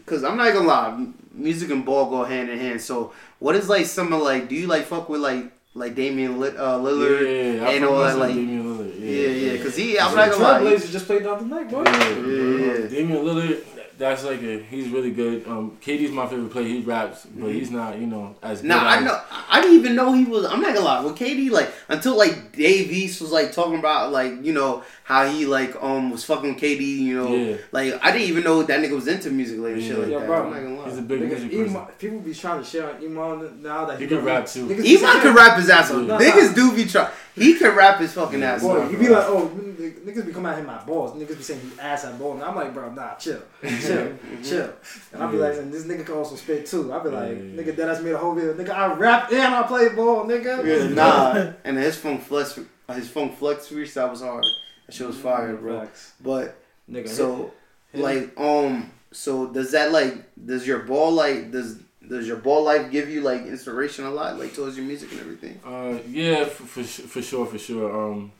Cause I'm not gonna lie, m- music and ball go hand in hand. So, what is like some of like? Do you like fuck with like like Damian Li- uh, Lillard? yeah, yeah. I and all that, like- Damian Lillard. Yeah, yeah. Cause he, I'm So not the gonna lie. he- Trailblazers just played the other night, bro. Yeah, Yeah, yeah. Damian Lillard, that's like a he's really good. Um, KD's my favorite player. He raps, but he's not you know as Nah, good I as- know. I didn't even know he was. I'm not gonna lie. With KD, like until like Dave East was like talking about like you know how he like um was fucking KD. You know, Yeah. like I didn't even know that nigga was into music like and shit Yeah. like Yeah, that. bro. I'm not gonna lie. He's a big Niggas, music person. Iman, people be trying to share on Iman now that He can rap too. Niggas be Iman can rap his ass off. Yeah. Niggas do be trying. He can rap his fucking ass Boy, off. you be like, oh, n- niggas be coming at him at balls. Niggas be saying he ass at ball. And I'm like, bro, nah, chill, chill, chill. And I be Yeah. like, and this nigga can also spit too. I be like, Yeah, yeah, nigga, that ass made a whole video. Nigga, I rap and I play ball, nigga. Yeah, nah, and his funk flex, his funk flex freestyle was hard. That shit was fire, bro. Facts. But Nigga, so hit- like um so does that like does your ball like does does your ball life give you like inspiration a lot like towards your music and everything? Uh, yeah, for, for for sure, for sure. Um,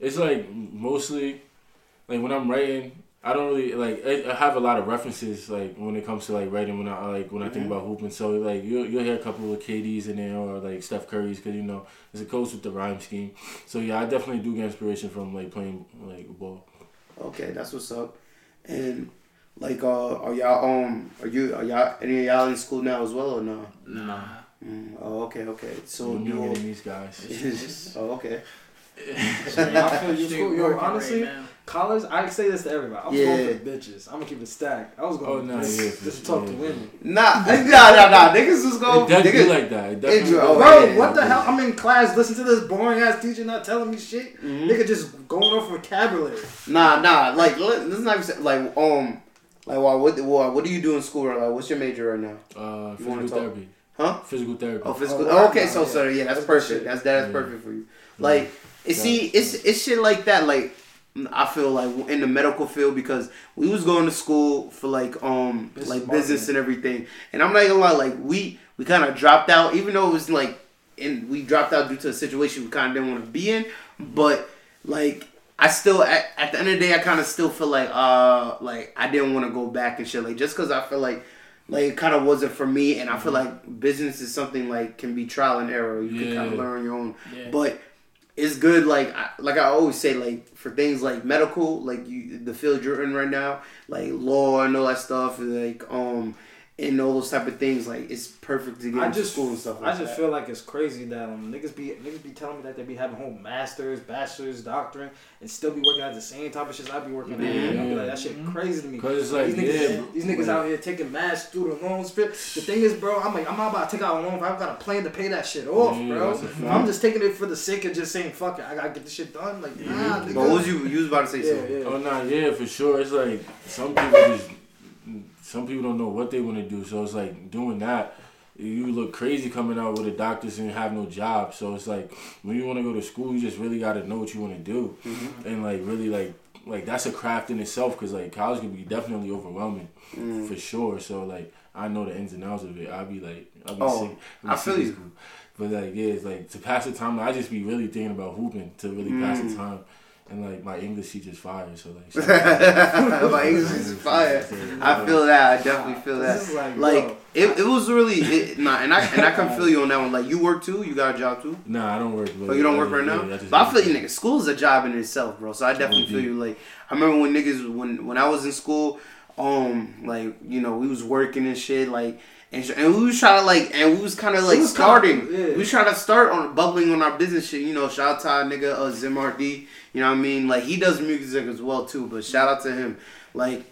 it's like mostly like when I'm writing, I don't really like. I, I have a lot of references like when it comes to like writing. When I like when I think Mhm. about hooping, so like you'll you'll hear a couple of KDs in there or like Steph Curry's because you know it's a coach with the rhyme scheme. So yeah, I definitely do get inspiration from like playing like ball. Okay, that's what's up. And like, uh, are y'all um, are you are y'all any of y'all in school now as well or no? Nah. Mm, oh, okay, okay. So So you you these guys. oh, okay. Yeah, I feel you. Shit Yo, working honestly, right college, I say this to everybody. I was Yeah. going for the bitches. I'm gonna keep it stacked. I was going Oh, for nah, this, yeah, just to sure, talk to women. Nah, nah, nah, nah. Niggas was going. It niggas, be like that. It definitely do- does. oh, Bro, yeah, what the yeah. hell? I'm in class, listen to this boring ass teacher not telling me shit. Mhm. Nigga just going off vocabulary. Nah, nah. Like, let- let's not even like um, like why? What? What, what do you do in school? Like, what's your major right now? Uh, You physical therapy. Huh? Physical therapy. Oh, physical. Oh, okay, wow, so yeah. so yeah, that's That's perfect. That's that's Yeah. perfect for you. Like, it, see, it's it's shit like that. Like, I feel like in the medical field because we was going to school for like um Business like marketing. business and everything, and I'm not gonna lie, like we we kind of dropped out, even though it was like, and we dropped out due to a situation we kind of didn't want to be in, but like. I still at, at the end of the day I kind of still feel like uh like I didn't want to go back and shit like just because I feel like like it kind of wasn't for me and I feel like business is something like can be trial and error you can kind of learn your own Yeah. but it's good like I, like I always say like for things like medical like you the field you're in right now like law and all that stuff like um and all those type of things like it's perfect to get I into just school and stuff like that. I just that. feel like it's crazy that um, niggas be niggas be telling me that they be having whole masters, bachelors, doctorate, and still be working at the same type of shit I be working at. Mhm. I be like that shit Mhm. crazy to me. Cause it's like, these niggas, yeah, these niggas out here taking mad student loans. Fit. The thing is, bro, I'm like I'm not about to take out a loan if I've got a plan to pay that shit off, Yeah, bro. that's a fact. I'm just taking it for the sake of just saying fuck it. I gotta get this shit done. Like nah, nigga. but what was you you was about to say Yeah, something yeah. Oh no, yeah, for sure. It's like some people just some people don't know what they want to do, so it's like doing that. You look crazy coming out with a doctor's and have no job. So it's like when you want to go to school, you just really got to know what you want to do, and like really like like that's a craft in itself. Cause like college can be definitely overwhelming Mm. for sure. So like I know the ins and outs of it. I'll be like I'll be Oh, sick. I'll be I feel you. school. But like yeah, it's like to pass the time. I just be really thinking about hooping to really pass Mm. the time. And like my English teacher's fire, so like my English is fire I feel that I definitely feel that like, like it, it was really it, nah, and I and I can feel you on that one. Like you work too, you got a job too. Nah, I don't work. Oh, you don't work right now. But I feel you, nigga. School is a job in itself, bro. So I definitely feel you. Like I remember when niggas when when I was in school, um, like you know we was working and shit, like. And, sh- and we was trying to like, and we was kind of like starting. kinda- yeah. We was trying to start on bubbling on our business shit. You know, shout out to our nigga uh, Zim RD. You know what I mean? Like he does music as well too. But shout out to him. Like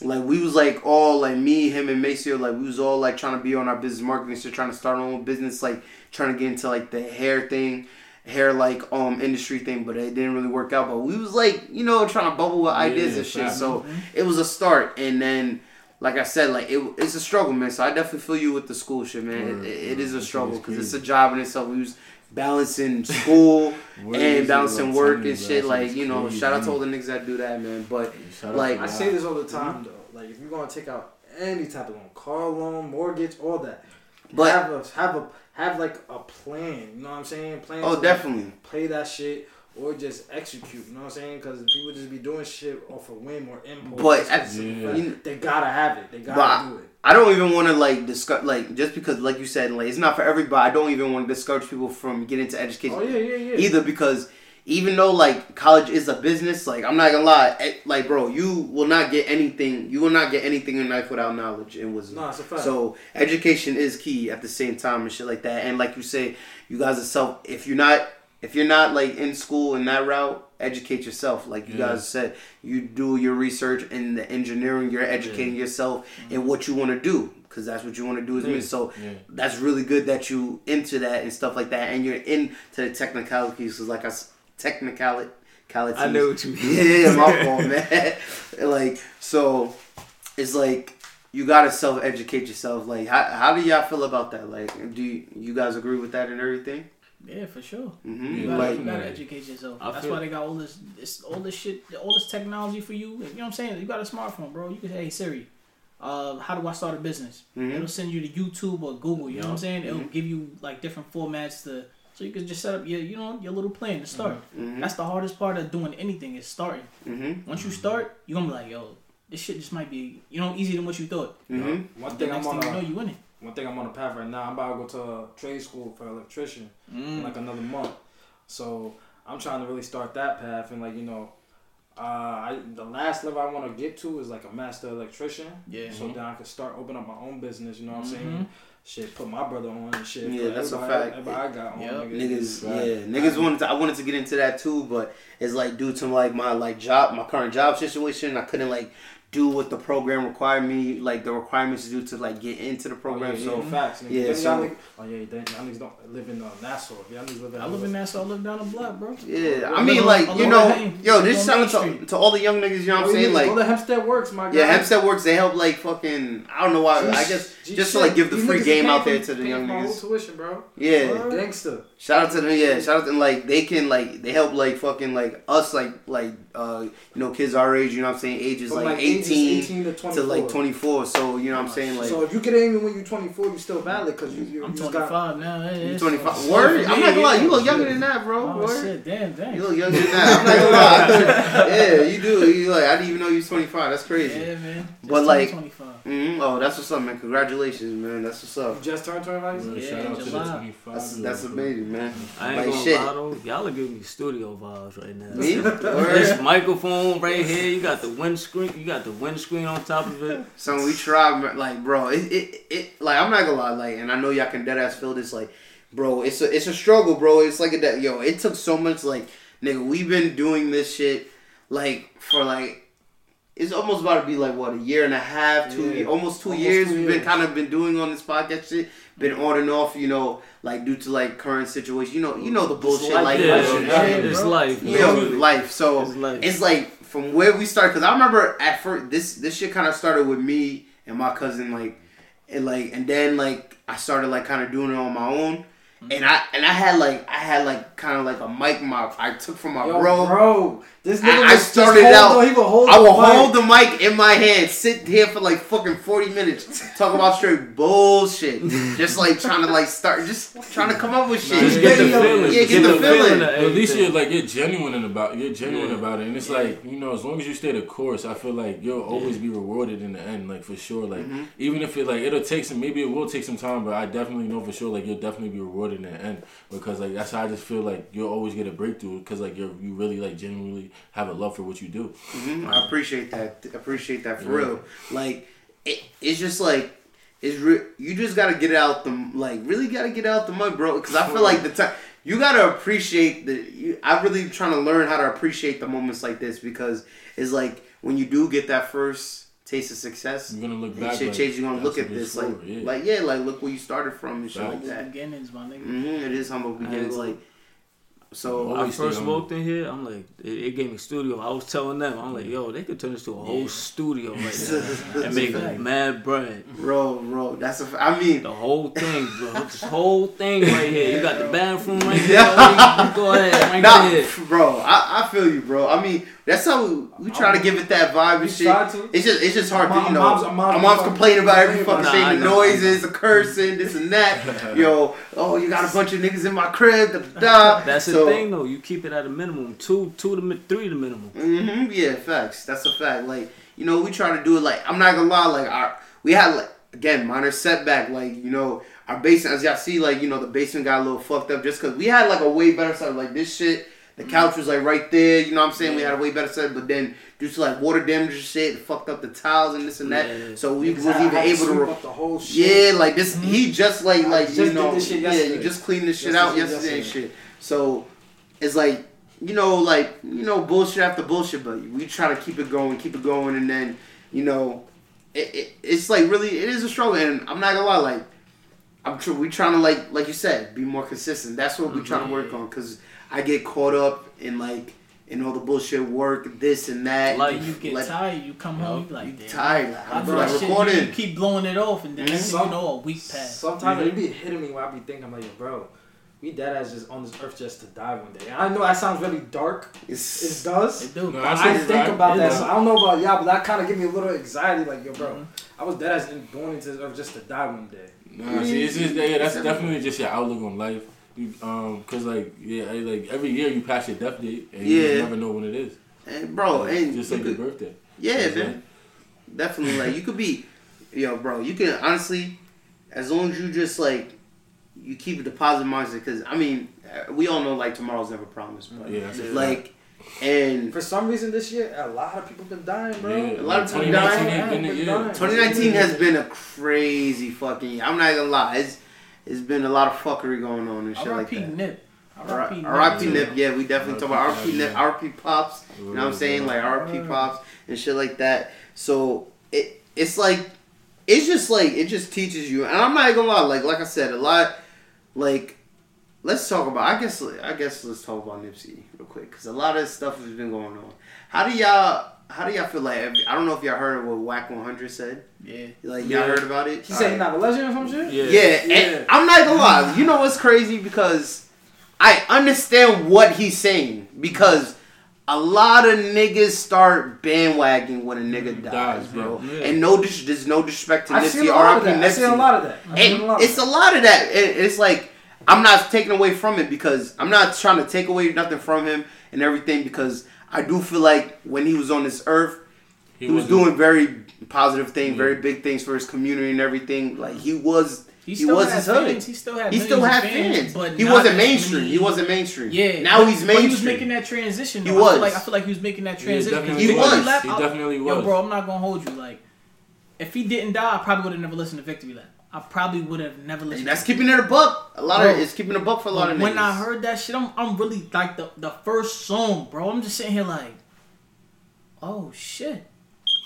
like we was like all like me, him, and Maceo, like we was all like trying to be on our business marketing shit, trying to start our own business, like trying to get into like the hair thing, hair like um industry thing, but it didn't really work out. But we was like, you know, trying to bubble with ideas Yeah, and shit. fact. So it was a start, and then. Like I said, like it, it's a struggle, man. So I definitely feel you with the school shit, man. Word, it, it word. is a struggle because it's a job in itself. We was balancing school and balancing work and shit. Like you know, shout out to all the niggas that do that, man. But like, I say this all the time though. Like if you're gonna take out any type of loan, car loan, mortgage, all that, But- have a have a have like a plan. You know what I'm saying? Plan. oh, to, definitely. play that shit or just execute. You know what I'm saying? Because people just be doing shit off of whim or impulse. But Just at- 'cause of the Yeah. fact they gotta have it. They gotta But do it. I don't even want to like discuss like just because like you said like it's not for everybody. I don't even want to discourage people from getting into education Oh yeah, yeah, yeah. either because even though like college is a business, like I'm not gonna lie, eh, like bro, you will not get anything. You will not get anything in life without knowledge and wisdom. No, it's a fact. So education is key at the same time and shit like that. And like you say, you guys are self. If you're not, if you're not like in school in that route, educate yourself. Like you Yeah. guys said, you do your research in the engineering. You're educating yourself in what you want to do because that's what you want to do as Yeah. me. So Yeah. that's really good that you into that and stuff like that, and you're into the technicalities. Cause like I technicality. I know what you mean. Yeah, yeah, my fault, man. like, so it's like you gotta self educate yourself. Like, how, how do y'all feel about that? Like, do you, you guys agree with that and everything? Yeah, for sure. hmm You gotta, Like, you gotta educate yourself. I That's feel- why they got all this, this, all this shit, all this technology for you. You know what I'm saying? You got a smartphone, bro. You can say, "Hey Siri, uh, how do I start a business?" Mhm. It'll send you to YouTube or Google. You know what I'm saying? It'll Mhm. give you like different formats to, so you can just set up your, you know, your little plan to start. hmm That's the hardest part of doing anything is starting. Once you start, you're gonna be like, yo, this shit just might be, you know, easier than what you thought. hmm One The thing I'm next on thing you know, you in it. One thing I'm on a path right now. I'm about to go to a trade school for electrician Mm. in like another month. So I'm trying to really start that path and like you know, uh, I the last level I want to get to is like a master electrician. Yeah. So then I can start open up my own business. You know what I'm Mhm. saying? Shit, put my brother on and shit. Yeah, that's a fact. Everybody I got on. Yep. nigga. Niggas, Right. yeah, niggas wanted. To, I wanted to get into that too, but it's like due to like my like job, my current job situation, I couldn't like do what the program required me, like the requirements to do to like get into the Oh, program. yeah, so yeah, facts. Nigga. yeah, so- oh yeah, y'all niggas don't live in uh, Nassau. Y'all niggas live in. I live in Nassau. I live down the block, bro. yeah, I I mean like on- you know, yo, this is out to, to all the young niggas. You know what I'm Oh, saying? Like go to Hempstead Works, my guy. yeah, Hempstead works. They help like fucking. I don't know why. I guess just to like give the free game out there to the young for my whole niggas. tuition, bro. Yeah. Gangster. Shout out to them, yeah. Shout out to them, like they can like they help like fucking like us like like uh you know kids our age. You know what I'm saying? Ages From, like, ages 18, 18 to 24. to like 24. So you know what I'm saying? Like so if you get in even when you're 24, you're still valid because you, you, I'm you just got 25 now. It you're 25. So Word? I'm not gonna lie. You look younger than that, bro. Oh Word. shit, damn, damn. You look younger than that. I'm not gonna lie. yeah, you do. You like I didn't even know you was 25. That's crazy. Yeah, man. Just But, like- 25. hmm Oh, that's what's up, man. Congratulations, man. That's what's you up. just turned 25. Bro, Yeah, shout out to the 25 That's that's amazing, man. I ain't Like gonna shit. lie y'all are giving me studio vibes right now. Me? This microphone right here, you got the windscreen, you got the windscreen on top of it. So we try, like, bro. It, it, it, like, I'm not gonna lie, like, and I know y'all can dead ass feel this, like, bro. It's a, it's a struggle, bro. It's like a, yo. It took so much, like, nigga. We've been doing this shit, like, for like. It's almost about to be like what a year and a half, two, Yeah. year, almost two Almost years. two We've been kind of been doing on this podcast shit, been on and off, you know, like due to like current situation. You know, you know the bullshit, life, like yeah, that shit, it's bro. life. you know, life. So It's life. it's like from where we started because I remember at first this this shit kind of started with me and my cousin like and like and then like I started like kind of doing it on my own and I and I had like I had like kind of like a mic my I took from my Yo, bro. bro, this I- nigga I was just started hold out- the- he would hold I will hold the mic in my hand, sit here for like fucking forty minutes, talk about straight bullshit, just like trying to like start, just trying to come up with shit. Just get the feeling. yeah, get the feeling. of But at least you're like you're genuine about you're genuine Yeah. about it, and it's like you know as long as you stay the course, I feel like you'll always be rewarded in the end, like for sure. Like Mm-hmm. even if it like it'll take some, maybe it will take some time, but I definitely know for sure like you'll definitely be rewarded in the end because like that's how I just feel like you'll always get a breakthrough because like you're you really like genuinely have a love for what you do. Mhm, I appreciate that. Appreciate that for Yeah. real. Like it, it's just like it's re- you just gotta get out the like really gotta get out the mud, bro. Because I feel like the time you gotta appreciate the. You, I'm really trying to learn how to appreciate the moments like this because it's like when you do get that first taste of success. You're gonna look And back. shit like, change. You're gonna look at this it's like, yeah. like yeah, like look where you started from and shit like Facts. that. Beginnings, my nigga. hmm it is humble beginnings. gonna- Like so, I first humble. walked in here, I'm like, it, it gave me studio. I was telling them, I'm like, yo, they could turn this to a whole Yeah. studio right now and make fact. mad bread. bro, bro, that's a. f- I mean, The whole thing, bro. This whole thing right here. You got the bathroom right here. Yeah. Go ahead, right Nah, there. bro, I, I feel you, bro. I mean, that's how we, we try to give it that vibe and shit. tried to. It's just it's just hard to you know. mom's- Mom's, mom's- mom's complaining about every fucking Nah, thing, the noises, the cursing, this and that. Yo, oh, you got a bunch of niggas in my crib. Da, da, da. That's the So- thing, though. You keep it at a minimum. Two, two to three to minimum. hmm yeah, facts. That's a fact. Like you know, we try to do it. Like I'm not gonna lie. Like our we had like again minor setback. Like you know, our basement as y'all see, like you know, the basement got a little fucked up just because we had like a way better side. Like this shit. The couch was like right there, you know what I'm saying? We had a way better set, but then due to like water damage and shit, fucked up the tiles and this and that. Yeah. So we Niggas was had- even had able to sweep re- up the whole shit. yeah, like this. He just like I like just you did know, this shit yeah, you just cleaned this shit Just out did this yesterday and shit. So it's like you know, like you know, bullshit after bullshit, but we try to keep it going, keep it going, and then you know, it, it it's like really it is a struggle, and I'm not gonna lie, like I'm tr- we trying to like like you said, be more consistent. That's what we mm-hmm. trying to work on, cause I get caught up in like in all the bullshit work, this and that. Like, you get Like- tired, you come home, you like, damn. tired. Like, I I'm feel like like shit, recording. you keep blowing it off, and then next thing you know, a week passed. Sometimes it mm-hmm. be hitting me where I be thinking, I'm like, yo, bro, we dead as just on this earth just to die one day. And I know that sounds really dark. It It's, does. It do. No, I I think that. about that. So I don't know about y'all, but that kind of give me a little anxiety. Like, yo, bro, Mhm. I was dead as in going into this earth just to die one day. Nah, see, it's just yeah, that's definitely just your outlook on life. You, um, cause like yeah, like every year you pass your death date and you Yeah. just never know when it is. and bro, Like, and just you like could- your birthday. yeah, That's man, definitely. Like you could be, yo, bro. You can honestly, as long as you just like, you keep a deposit mindset. Because I mean, uh, we all know like tomorrow's never promised, but Yeah, that's like, and For some reason this year, a lot of people been dying, bro. Yeah, A lot of people dying. 2019 been. Dying. 2019 has been a crazy fucking. year. I'm not gonna lie. It's it's been a lot of fuckery going on and shit like R.I.P. that. Nip. R.I.P. Nip. R.I.P. Nip. Nip, yeah, we definitely talk about R.P. Nip, R.P. Pops. You know what I'm saying? Like R.P. Pops and shit like that. So it it's like it's just like it just teaches you. And I'm not gonna lie, like like I said, a lot like let's talk about. I guess I guess let's talk about Nipsey real quick because a lot of stuff has been going on. How do y'all? How do y'all feel like? I don't know if y'all heard what Wack 100 said. Yeah. Like y'all Yeah. heard about it? He said he's not a legend or some shit. Yeah. Yeah, Yeah. and I'm not gonna lie. You know what's crazy? Because I understand what he's saying. Because a lot of niggas start bandwagging when a nigga mm, dies, Dies, bro. yeah. And no, dis- there's no disrespect to I've seen Nipsey. a lot of R.I.P. that. I've seen a lot of that. I've seen a lot And it's a lot of that. It- It's like I'm not taking away from it because I'm not trying to take away nothing from him and everything because I do feel like when he was on this earth, he, was wasn't- doing very positive things, Yeah. very big things for his community and everything. Like he was, He, he, still was had his hood. fans. He still had. He still had fans, fans, but he wasn't mainstream. He wasn't mainstream. Yeah. now but- he's but mainstream. He was making that transition. He though. I feel was. like I feel like he was making that transition. definitely He was. left, He I- definitely Yo, bro, I'm not gonna hold you. Like, if he didn't die, I probably would have never listened to Victory Lap. I probably would have never And listened. that's to keeping it a buck. A lot of it's keeping a buck for a lot of But when niggas. I heard that shit, I'm I'm really like the the first song, bro. I'm just sitting here like, oh shit.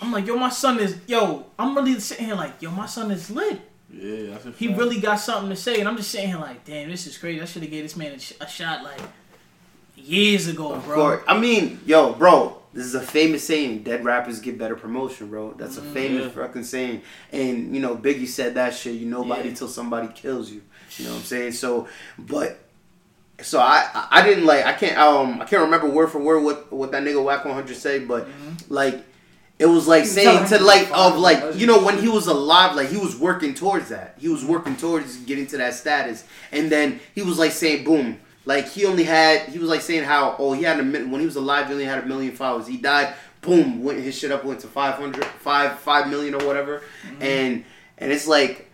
I'm like, yo, my son is yo. I'm really sitting here like, yo, my son is lit. Yeah, that's a He fact. really got something to say, and I'm just sitting here like, damn, this is crazy. I should have gave this man a, sh- a shot like years ago, Of bro. course. I mean, yo, bro, this is a famous saying. Dead rappers get better promotion, bro. That's a Mm, famous yeah. fucking saying. And you know, Biggie said that shit. You nobody Yeah. till somebody kills you. You know what I'm saying? So, but. So I I- I didn't like I can't um I can't remember word for word what what that nigga Wack 100 say but Mm-hmm. like it was like saying to like of like you know when he was alive like he was working towards that. He was working towards getting to that status. And then he was like saying boom. Like he only had he was like saying how oh he had a when he was alive he only had a million followers. He died boom went his shit up went to 500 5 5 million or whatever. And and it's like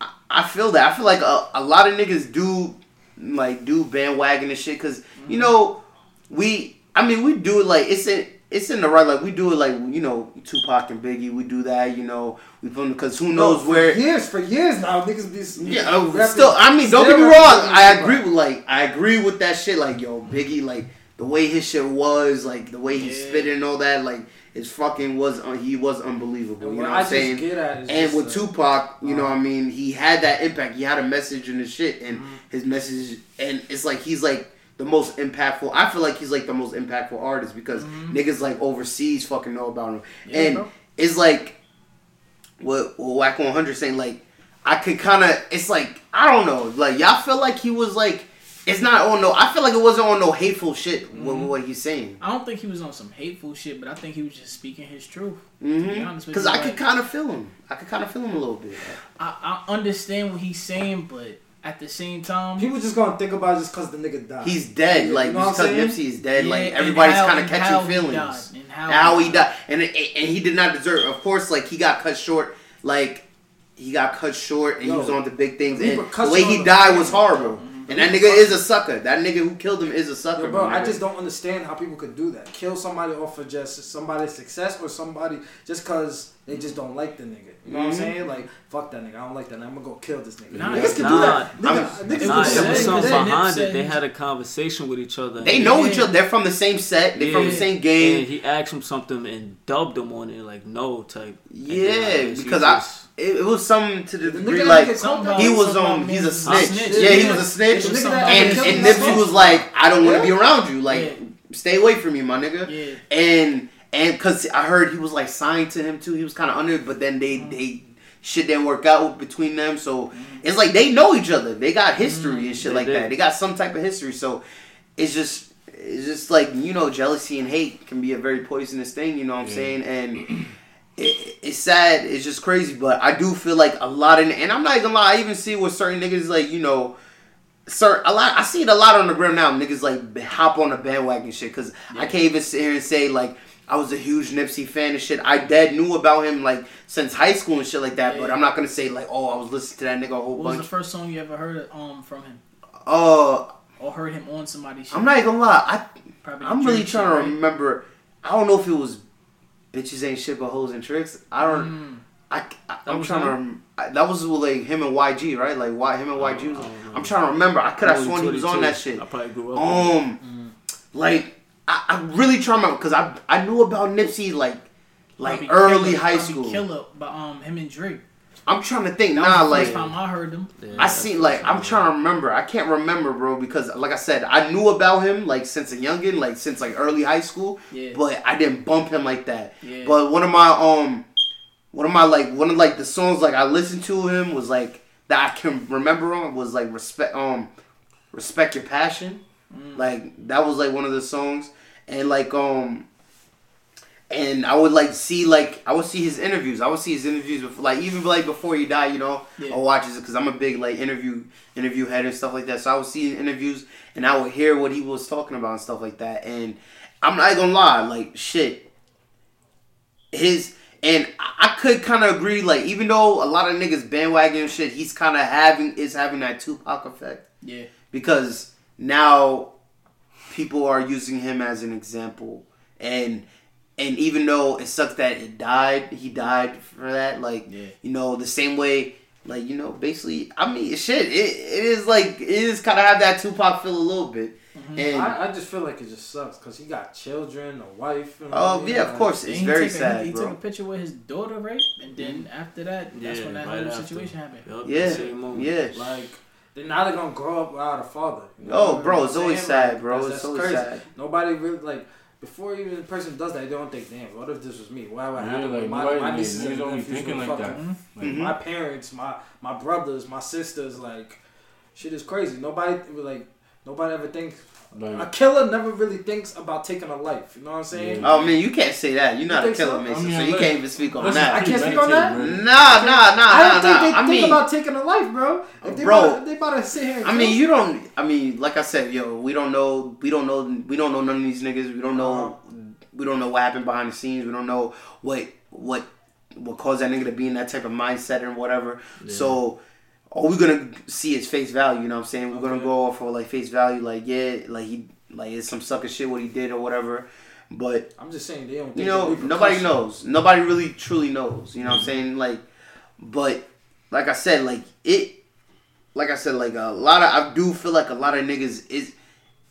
I, I feel that. I feel like a, a lot of niggas do like do bandwagon and shit because you know we I mean we do it like it's in it's in the right like we do it like you know Tupac and Biggie we do that you know we put because who knows where for where years for years now niggas be yeah uh, rapping- still I mean don't get me wrong I agree with like I agree with that shit like yo Biggie like the way his shit was like the way he Yeah. spit and all that like it's fucking was uh, he was unbelievable you know what I'm just saying get at is and just with the- Tupac, you know, Uh-huh. what I mean, he had that impact. He had a message in his shit, and Mm-hmm. his message, and it's like he's like the most impactful. I feel like he's like the most impactful artist because niggas like overseas fucking know about him, Mm-hmm. Yeah, and bro. it's like what what Wack One Hundred saying. Like I could kind of, it's like I don't know, like y'all feel like he was like. It's not on no. I feel like it wasn't on no hateful shit. With Mm-hmm. what he's saying, I don't think he was on some hateful shit, but I think he was just speaking his truth. be honest because you, I could kind of feel him. I could kind of feel him a little bit. I, I understand what he's saying, but at the same time, People just gonna think about it just cause the nigga died. He's dead. Yeah, like you know what because I'm saying? Nipsey is dead. Yeah, like everybody's kind of and how catching feelings. died, and how how he he died, and and he did not deserve. Of course, like he got cut short. Like he got cut short, and he was on to big things. the And the way he died was family, horrible. Bro. And that nigga is a sucker. That nigga who killed him is a sucker, Yo, bro, my I just don't understand how people could do that. Kill somebody off of just somebody's success or somebody just cause they just don't like the nigga. You know what I'm Mhm. saying? Like, fuck that nigga. I don't like that. Nigga. I'm gonna go kill this nigga. Nah, niggas can nah, do that. Nigga, niggas It can Nah, was do it said- was that. something behind said it. They had a conversation with each other. They know Yeah. each other. They're from the same set. They're from the same game. And he asked him something and dubbed him on it, like no type. And then I yeah, guess because I just- it, it was something to the The degree nigga like that get caught Something he was something um he's a men- snitch. snitch. Yeah, he was a snitch. The nigga Something that about and killed and Nipsey was like, I don't want to Yeah. be around you. Like, Yeah. stay away from me, my nigga. Yeah. And and because I heard he was like signed to him too. He was kind of under, it, but then they they shit didn't work out between them. So it's like they know each other. They got history and shit like did. that. They got some type of history. So it's just it's just like you know jealousy and hate can be a very poisonous thing. You know what I'm Yeah. saying? And it, it's sad. It's just crazy. But I do feel like a lot of and I'm not gonna lie. I even see with certain niggas like you know. Sir, a lot. I see it a lot on the ground now. Niggas like hop on the bandwagon shit because I can't even sit here and say like I was a huge Nipsey fan and shit. I dead knew about him like since high school and shit like that. But Yeah. I'm not gonna say like oh I was listening to that nigga a whole What was the first song you ever heard um from him Uh, or heard him on somebody's shit? I'm not even gonna lie. I Probably I'm really trying to right? remember. I don't know if it was bitches ain't shit but hoes and tricks. I don't. Mm. I, I That am was trying to. him? rem- I, that was with, like him and YG, right? Like why him and YG. Was, oh, I'm trying to remember. I could have sworn only he was on that shit. I probably grew up. with him. Um, like I, I really try to because I I knew about Nipsey like like early Killer- high probably school. Killer, but um, him and Drake. I'm trying to think. That Nah, was the like first time I heard them. Yeah, I that's seen like I'm trying to remember. I can't remember, bro, because like I said, I knew about him like since a youngin, like since like early high school. Yeah. But I didn't bump him like that. Yeah. But one of my um, one of my like one of like the songs like I listened to him was like that I can remember on was like respect um, respect your passion. Mm. Like that was like one of the songs, and like um. And I would like see like I would see his interviews. I would see his interviews before, like even like before he died. You know, Yeah. I watch it because I'm a big like interview interview head and stuff like that. So I would see interviews and I would hear what he was talking about and stuff like that. And I'm not gonna lie, like shit, his and I could kind of agree. Like even though a lot of niggas bandwagon and shit, he's kind of having is having that Tupac effect Yeah. because now people are using him as an example and and even though it sucks that it died he died for that like Yeah. you know the same way like you know basically i mean shit it, it is like it is kind of have that tupac feel a little bit Mm-hmm. and I, I just feel like it just sucks because he got children, a wife. You know oh what I yeah of Like, course it's he very took a- sad He bro took a picture with his daughter, right? And then after that, that's Yeah, when that right whole after. situation happened. Yup, yeah same yeah Like, they're now they're gonna grow up without a father. You know oh bro it's always saying? sad bro that's- it's that's always crazy. sad Nobody really like before even the person does that, they don't think, damn, what if this was me? Why would Yeah, happen? like, my, my nieces and nephews thinking like fucking- that. Like, Mhm. My parents, my my brothers, my sisters, like shit is crazy. Nobody like nobody ever thinks. A killer never really thinks about taking a life. You know what I'm saying? Yeah. oh man you can't say that you're not a think so? killer I mason mean, so you can't even speak on let's that I can't speak on that? meditating, nah man. nah nah I don't think nah they i think mean about taking a life, bro. If they Bro. about, they about to sit here. And I mean, you don't. I mean, like I said, yo, we don't know. We don't know. We don't know none of these niggas. We don't know. Uh-huh. We don't know what happened behind the scenes. We don't know what what what caused that nigga to be in that type of mindset and whatever. So, all we're gonna see his face value. You know what I'm saying? We're gonna go off for like face value. Like yeah, like he like it's some sucker shit what he did or whatever. But I'm just saying they don't. you know, nobody knows. Nobody really truly knows. You know what I'm saying? Like, but like I said, like it, like I said, like a lot of I do feel like a lot of niggas is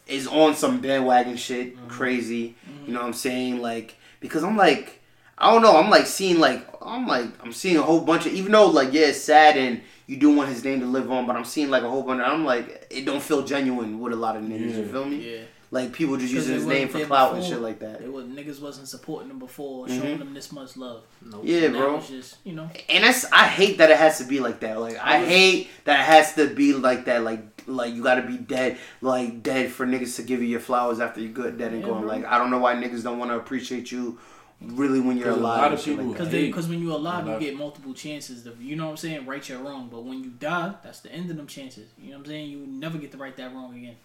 is on some bandwagon shit, Mm-hmm. crazy. You know what I'm saying? Like because I'm like I don't know. I'm like seeing like I'm like I'm seeing a whole bunch of even though like yeah it's sad and you do want his name to live on, but I'm seeing like a whole bunch. Of, I'm like it don't feel genuine with a lot of niggas. You Yeah. feel me? Yeah. Like people just using his name for there clout and shit like that. They was niggas wasn't supporting them before, Mhm. showing them this much love. Nope. Yeah, Now bro. it's just you know. And that's I hate that it has to be like that. Like I hate that it has to be like that. Like like you got to be dead, like dead for niggas to give you your flowers after you're good, dead and Yeah, going. bro. Like I don't know why niggas don't want to appreciate you, really when you're 'Cause a alive. lot of people- Because Hey. because when you're alive, you get multiple chances to you know what I'm saying, right your wrong. But when you die, that's the end of them chances. You know what I'm saying? You never get to right that wrong again.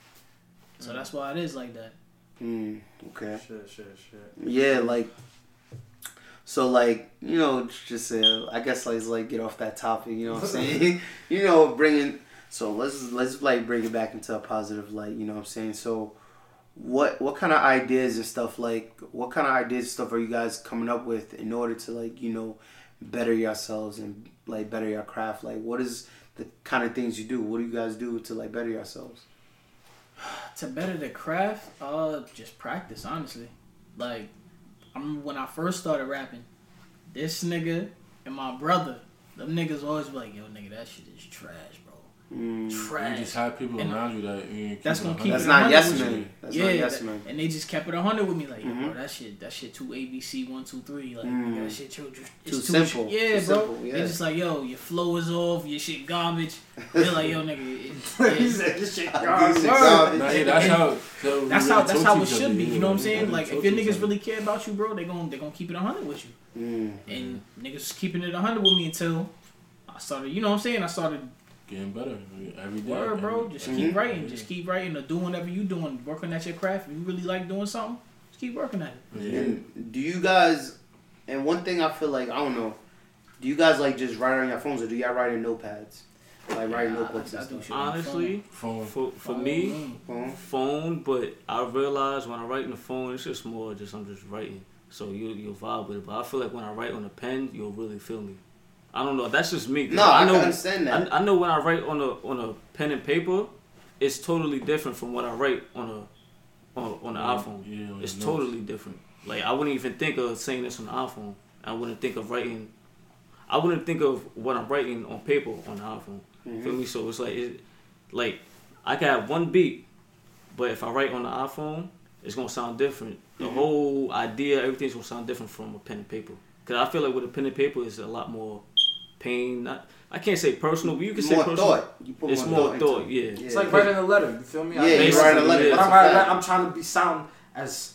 So that's why it is like that. Mm, okay. Shit, shit, shit. Yeah, like. So like you know just uh, I guess like like get off that topic. You know what I'm saying? you know bringing. So let's let's like bring it back into a positive light. You know what I'm saying? So. What what kind of ideas and stuff like what kind of ideas and stuff are you guys coming up with in order to like you know better yourselves and like better your craft like what is the kind of things you do what do you guys do to like better yourselves To better the craft, uh, just practice. Honestly, like I remember when I first started rapping, this nigga and my brother, them niggas always be like, "Yo, nigga, that shit is trash, bro." Mm. You just have people And around you that you keep that's gonna keep That's it not 100 yes with you. man. That's yeah, not yes that- man. and they just kept it hundred with me, like, yo, Mhm. bro, that shit, that shit two ABC, one, two, three, like, Mm. nigga, that shit too, it's Too too simple. Yeah, Too bro. simple, yeah. They just like, yo, your flow is off, your shit garbage. They're like, yo, nigga, it, he it, said this shit garbage. garbage. Nah, yeah, that's how. so we that's how that's how it should be. You know what I'm saying? Like, if your niggas really care about you, bro, they gon' they gonna keep it hundred with you. Mm. And niggas keeping it hundred with me until I started. You know what I'm saying? I started getting better every day. Word, bro. every- Just Mhm. keep writing. Just keep writing or doing whatever you doing. Working at your craft. If you really like doing something, just keep working at it. Yeah. And do you guys? And one thing I feel like I don't know. Do you guys like just write on your phones or do y'all write in notepads? Like writing Yeah, I- notebooks and stuff. shit. on the Honestly, Phone. for for Phone, me. Phone? phone. But I realize when I write in the phone, it's just more just I'm just writing. So you you'll vibe with it. But I feel like when I write on a pen, you'll really feel me. I don't know. That's just me. No, I, know. can understand that. I, I know when I write on a on a pen and paper, it's totally different from what I write on a on, on the iPhone. Yeah, on It's your notes. totally different. Like I wouldn't even think of saying this on the iPhone. I wouldn't think of writing. I wouldn't think of what I'm writing on paper on the iPhone. Mhm. Feel me? So it's like it, like I can have one beat, but if I write on the iPhone, it's gonna sound different. The Mhm. whole idea, everything's gonna sound different from a pen and paper. Cause I feel like with a pen and paper, it's a lot more pain. Not I can't say personal, but you can say personal. thought. You put It's more more thought. thought, into yeah. It's like writing a letter. You feel me? Yeah, I- you Basically, write a letter. yeah. When That's I'm a writing, fact. I'm trying to be sound as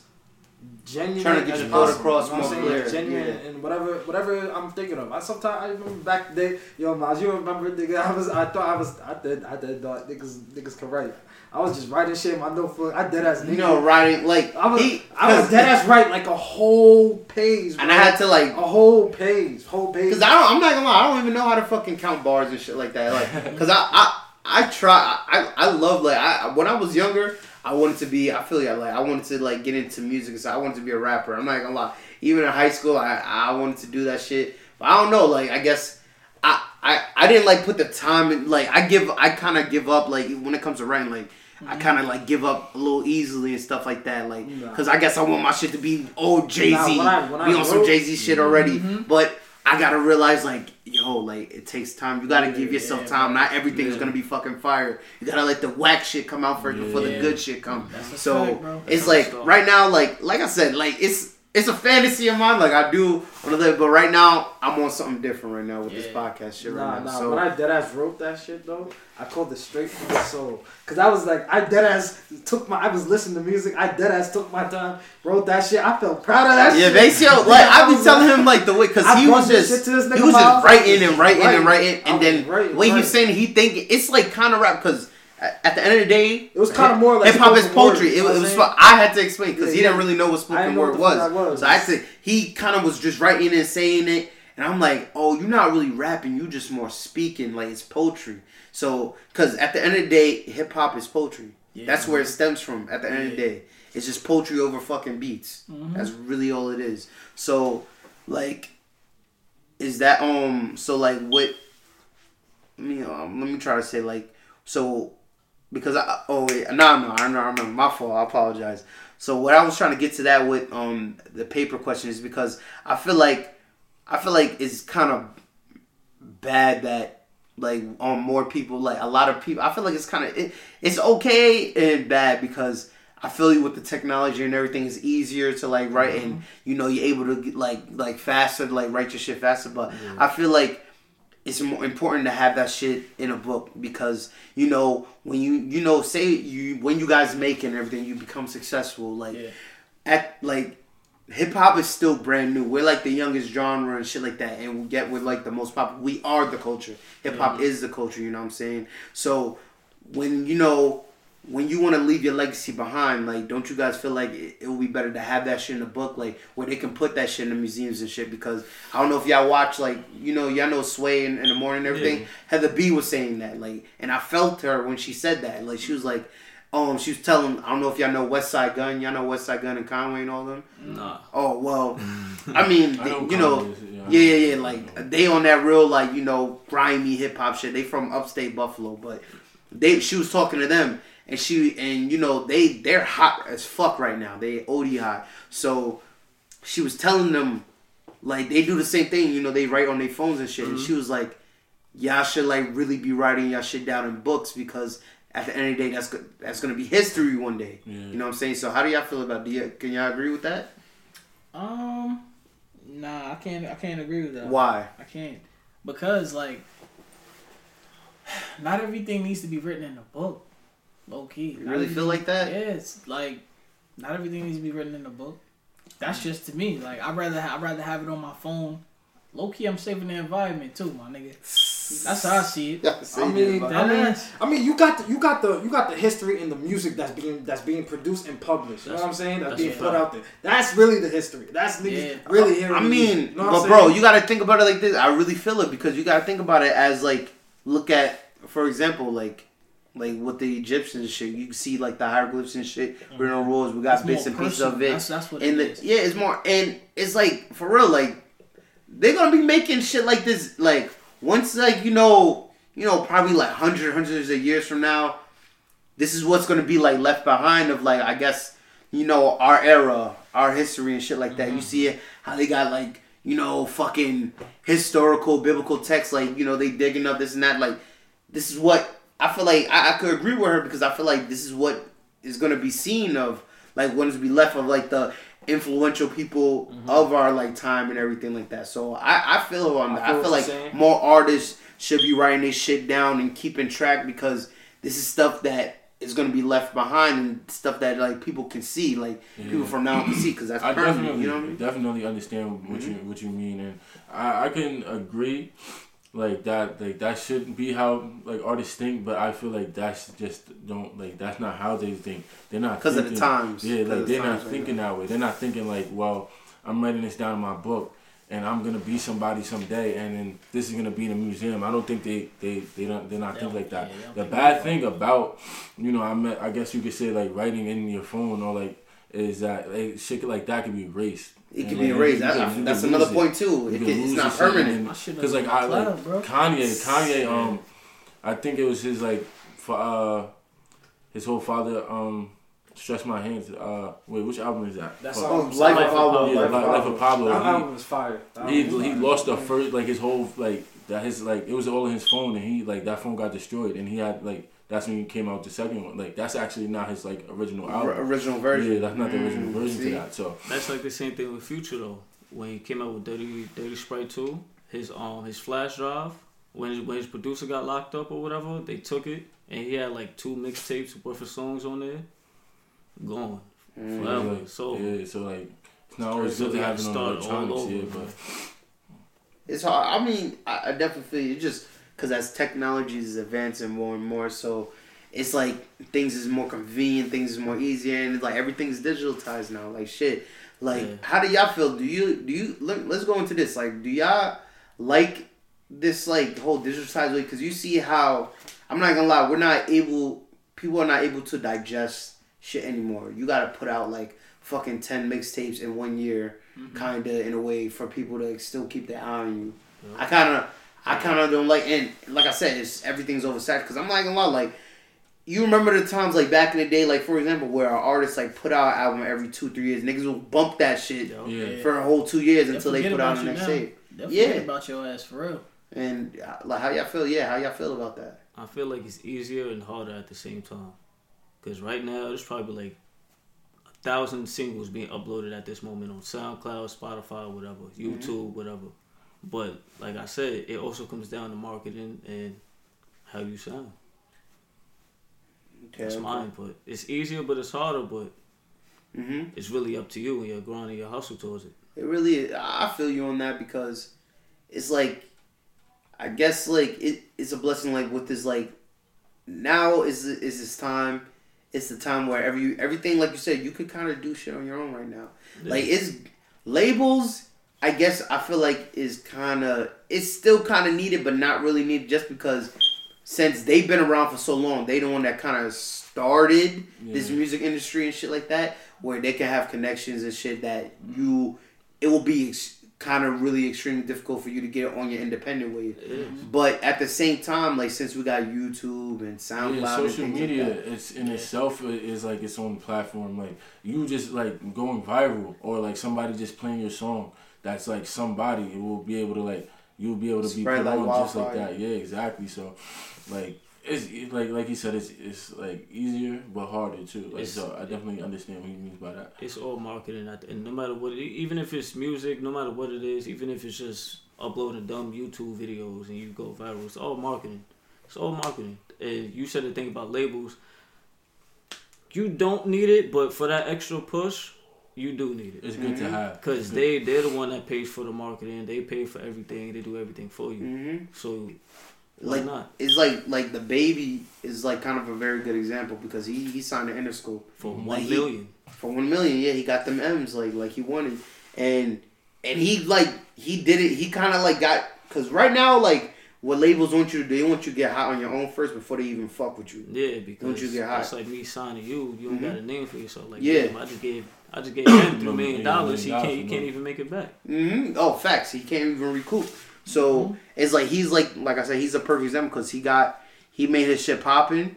genuine Trying to get as your thought possible, across you know what I'm more saying? clear, Genuine yeah. and whatever, whatever I'm thinking of. I sometimes I remember back the day, yo, Miles, you remember, nigga? I was, I thought I was, I did, I did thought niggas, niggas could write. I was just writing shit in my notebook. I did as You know, writing like I was, he, I was dead ass right like a whole page, and I had to like a whole page, whole page. Cause I don't, I'm not gonna lie, I don't even know how to fucking count bars and shit like that. Like, cause I, I, I try, I, I love like, I when I was younger, I wanted to be. I feel like, like I wanted to like get into music, so I wanted to be a rapper. I'm not gonna lie. Even in high school, I, I wanted to do that shit. But I don't know, like I guess I, I, I didn't like put the time in. Like I give, I kind of give up. Like when it comes to writing, like. I kind of like give up a little easily and stuff like that, like, Nah. cause I guess I want my shit to be old Jay Z, Nah, when I- when I be on some Jay Z shit already. Mhm. But I gotta realize, like, yo, like it takes time. You gotta give yourself Yeah, time. Not everything's Yeah. gonna be fucking fire. You gotta let the whack shit come out first before the good shit come. So fact, it's like right now, like like I said, like it's it's a fantasy of mine. Like I do want to live, but right now I'm on something different right now with this podcast shit Nah, right now. nah. so When I dead ass wrote that shit though, I called it straight from the soul. Cause I was like, I dead ass took my, I was listening to music. I dead ass took my time, wrote that shit. I felt proud of that shit. yeah, shit. basically, like I be telling him like the way because I he was just shit to this he nigga was Miles. just writing and writing and writing, I and then writing, what he was saying, he thinking it's like kind of rap because at the end of the day, It was kinda more like hip hop is spoken word, poetry. it, it was I had to explain because Yeah, he yeah. didn't really know what spoken know word what was. was. So I said he kind of was just writing and saying it, and I'm like, oh, you're not really rapping. You just more speaking like it's poetry. So because at the end of the day, hip hop is poetry. Yeah. That's where it stems from. At the end of the day, it's just poetry over fucking beats. Mhm. That's really all it is. So like, is that um? So like what? Let me um, let me try to say like so because I oh wait no no I remember my fault I apologize. So what I was trying to get to that with um the paper question is because I feel like I feel like it's kind of bad that like on more people like a lot of people I feel like it's kind of it, it's okay and bad because I feel you with the technology and everything. Is easier to like write and you know you're able to get, like like faster to like write your shit faster. But I feel like it's more important to have that shit in a book because you know when you you know say you when you guys make it and everything you become successful. Like Yeah. at like hip hop is still brand new. We're like the youngest genre and shit like that and we get with like the most popular we are the culture. Hip hop is the culture you know what I'm saying? So when you know when you want to leave your legacy behind, like, don't you guys feel like it, it would be better to have that shit in a book, like, where they can put that shit in the museums and shit? Because I don't know if y'all watch, like, you know, y'all know Sway in, in the morning and everything. Yeah. Heather B was saying that, like, and I felt her when she said that, like, she was like, um, she was telling, I don't know if y'all know Westside Gunn, y'all know Westside Gunn and Conway and all them. Nah. Oh well, I mean, I they- know you know, Conway's, yeah, yeah, yeah, yeah. Like they on that real, like you know, grimy hip hop shit. They from upstate Buffalo, but they she was talking to them, and she and you know they they're hot as fuck right now. They od hot. So she was telling them like they do the same thing. You know, they write on their phones and shit. And she was like, y'all should like really be writing y'all shit down in books because at the end of the day, that's that's gonna be history one day. Yeah. You know what I'm saying? So how do y'all feel about? Do you, can y'all agree with that? Um, nah, I can't. I can't agree with that. Why? I can't because like, not everything needs to be written in a book. Low key. You really feel like that? Yeah, it's like not everything needs to be written in a book. That's mm. just to me. Like I'd rather ha- I'd rather have it on my phone. Low key, I'm saving the environment too, my nigga. That's how I see it. I mean, That I mean. I mean, you got the you got the you got the history and the music that's being that's being produced and published. You know what I'm saying? That's, that's being put out there. That's really the history. That's niggas Yeah. really hearing. I mean. You know but bro, you got to think about it like this. I really feel it because you got to think about it as like, look at, for example, like, like with the Egyptians and shit. You can see like the hieroglyphs and shit written on walls. We got It's bits and pieces of it. That's, that's what and it the, yeah, it's more, and it's like for real, like they're gonna be making shit like this, like once, like you know, you know, probably like hundred, hundreds of years from now, this is what's gonna be like left behind of like I guess you know our era, our history and shit like that. You mm-hmm. see it how they got like you know fucking historical biblical texts, like you know they digging up this and that. Like this is what I feel like I, I could agree with her because I feel like this is what is gonna be seen of like what is to be left of like the influential people of our like time and everything like that. So I, I feel on I that. feel I feel like saying. more artists should be writing this shit down and keeping track because this is stuff that is gonna be left behind and stuff that like people can see, like people from now on can see because that's I definitely, You know I mean? Mm-hmm. definitely understand what you what you mean, and I, I can agree, like that, like that shouldn't be how like artists think, but I feel like that's just don't like that's not how they think. They're not Because of the thinking- times. Yeah, 'Cause like they're not times right thinking that way. They're not thinking like, well, I'm writing this down in my book. And I'm gonna be somebody someday, and then this is gonna be in a museum. I don't think they they they don't they're not They think like that. yeah, the bad thing about you know I met I guess you could say like writing in your phone or like is that like, shit like that can be erased. It And, can like, be erased. you That- can- that's another lose point too. It can can, it's not permanent. and- My shit Because like I the like bro. Kanye, Kanye, um, I think it was his like, for uh, his whole father, um, stretch my hands. Uh, wait, which album is that? That's Fuck. all. Oh, Life of Pablo. Yeah, Life, Life of Pablo. That He- album was fire. That he was he fire. lost the first like his whole like that his like it was all in his phone and he like that phone got destroyed and he had like that's when he came out with the second one like that's actually not his like original R- original version. Yeah, that's not the original Mm, version see? to that. So That's like the same thing with Future though. When he came out with Dirty Dirty Sprite 2, his um his flash drive, when his, when his producer got locked up or whatever, they took it and he had like two mixtapes worth of songs on there. Gone. Mm. Forever. like, So yeah, so like it's not always good to we have gotta it on start all electronics. Yeah, but It's hard. I mean, I, I definitely feel you. It's just because as technology is advancing more and more, so it's like things is more convenient, things is more easier, and it's like everything's digitalized now. Like shit. Like, Yeah. how do y'all feel? Do you do you? Let, let's go into this. Like, do y'all like this like whole digitalized way? Because you see how I'm not gonna lie, we're not able. People are not able to digest shit anymore. You gotta put out like fucking ten mixtapes in one year, mm-hmm. kind of in a way for people to still keep their eye on you. I kind of, I kind of don't like, and like I said, it's everything's oversaturated. Because I'm not gonna lie, like you remember the times like back in the day, like for example, where our artists like put out an album every two, three years. Niggas will bump that shit yeah. for a whole two years They'll until they put out about the you next now. tape. They'll Yeah. about your ass for real. And uh, like, how y'all feel? Yeah, how y'all feel about that? I feel like it's easier and harder at the same time. Cause right now there's probably like a thousand singles being uploaded at this moment on SoundCloud, Spotify, whatever, YouTube, whatever. But like I said, it also comes down to marketing and how you sound. Okay, That's okay. my input. It's easier, but it's harder. But hmm it's really up to you and your grind and your hustle towards it. It really, is. I feel you on that because it's like, I guess like it, it's a blessing. Like with this, like now is is this time. It's the time where every everything, like you said, you could kind of do shit on your own right now. Like it's labels. I guess I feel like is kind of it's still kind of needed, but not really needed, just because since they've been around for so long, they the one that kind of started this music industry and shit like that, where they can have connections and shit that you, it will be ex- kind of really extremely difficult for you to get on your independent way. Is. But at the same time, like since we got YouTube and SoundCloud, Yeah, social and media like it's in itself i- is like its own platform. Like you just like going viral or like somebody just playing your song. That's like somebody it will be able to like you'll be able to be Spread put like on just like that. Yeah, exactly. So, like. It's it- like like you said, it's it's like easier but harder too. Like It's- so, I definitely understand what he means by that. It's all marketing, at the, and no matter what, it, even if it's music, no matter what it is, even if it's just uploading dumb YouTube videos and you go viral, it's all marketing. It's all marketing. And you said the thing about labels. You don't need it, but for that extra push, you do need it. It's good to have Cause they they're the one that pays for the marketing. They pay for everything. They do everything for you. hmm So why Like not it's like like DaBaby is like kind of a very good example because he he signed to Interscope for Mhm. one Like, million? for one million. Yeah, he got them M's like like he wanted, and and he like he did it. He kind of like got because right now like what labels want you to do, they want you to get hot on your own first before they even fuck with you. Yeah, because you get high. that's like me signing you. You don't Mhm. got a name for yourself. Like Yeah. damn, I just gave I just gave him three No, million yeah, dollars. He can't. He can't even make it back. hmm Oh, facts. He can't even recoup. So it's like he's like like I said, he's a perfect example because he got he made his shit popping.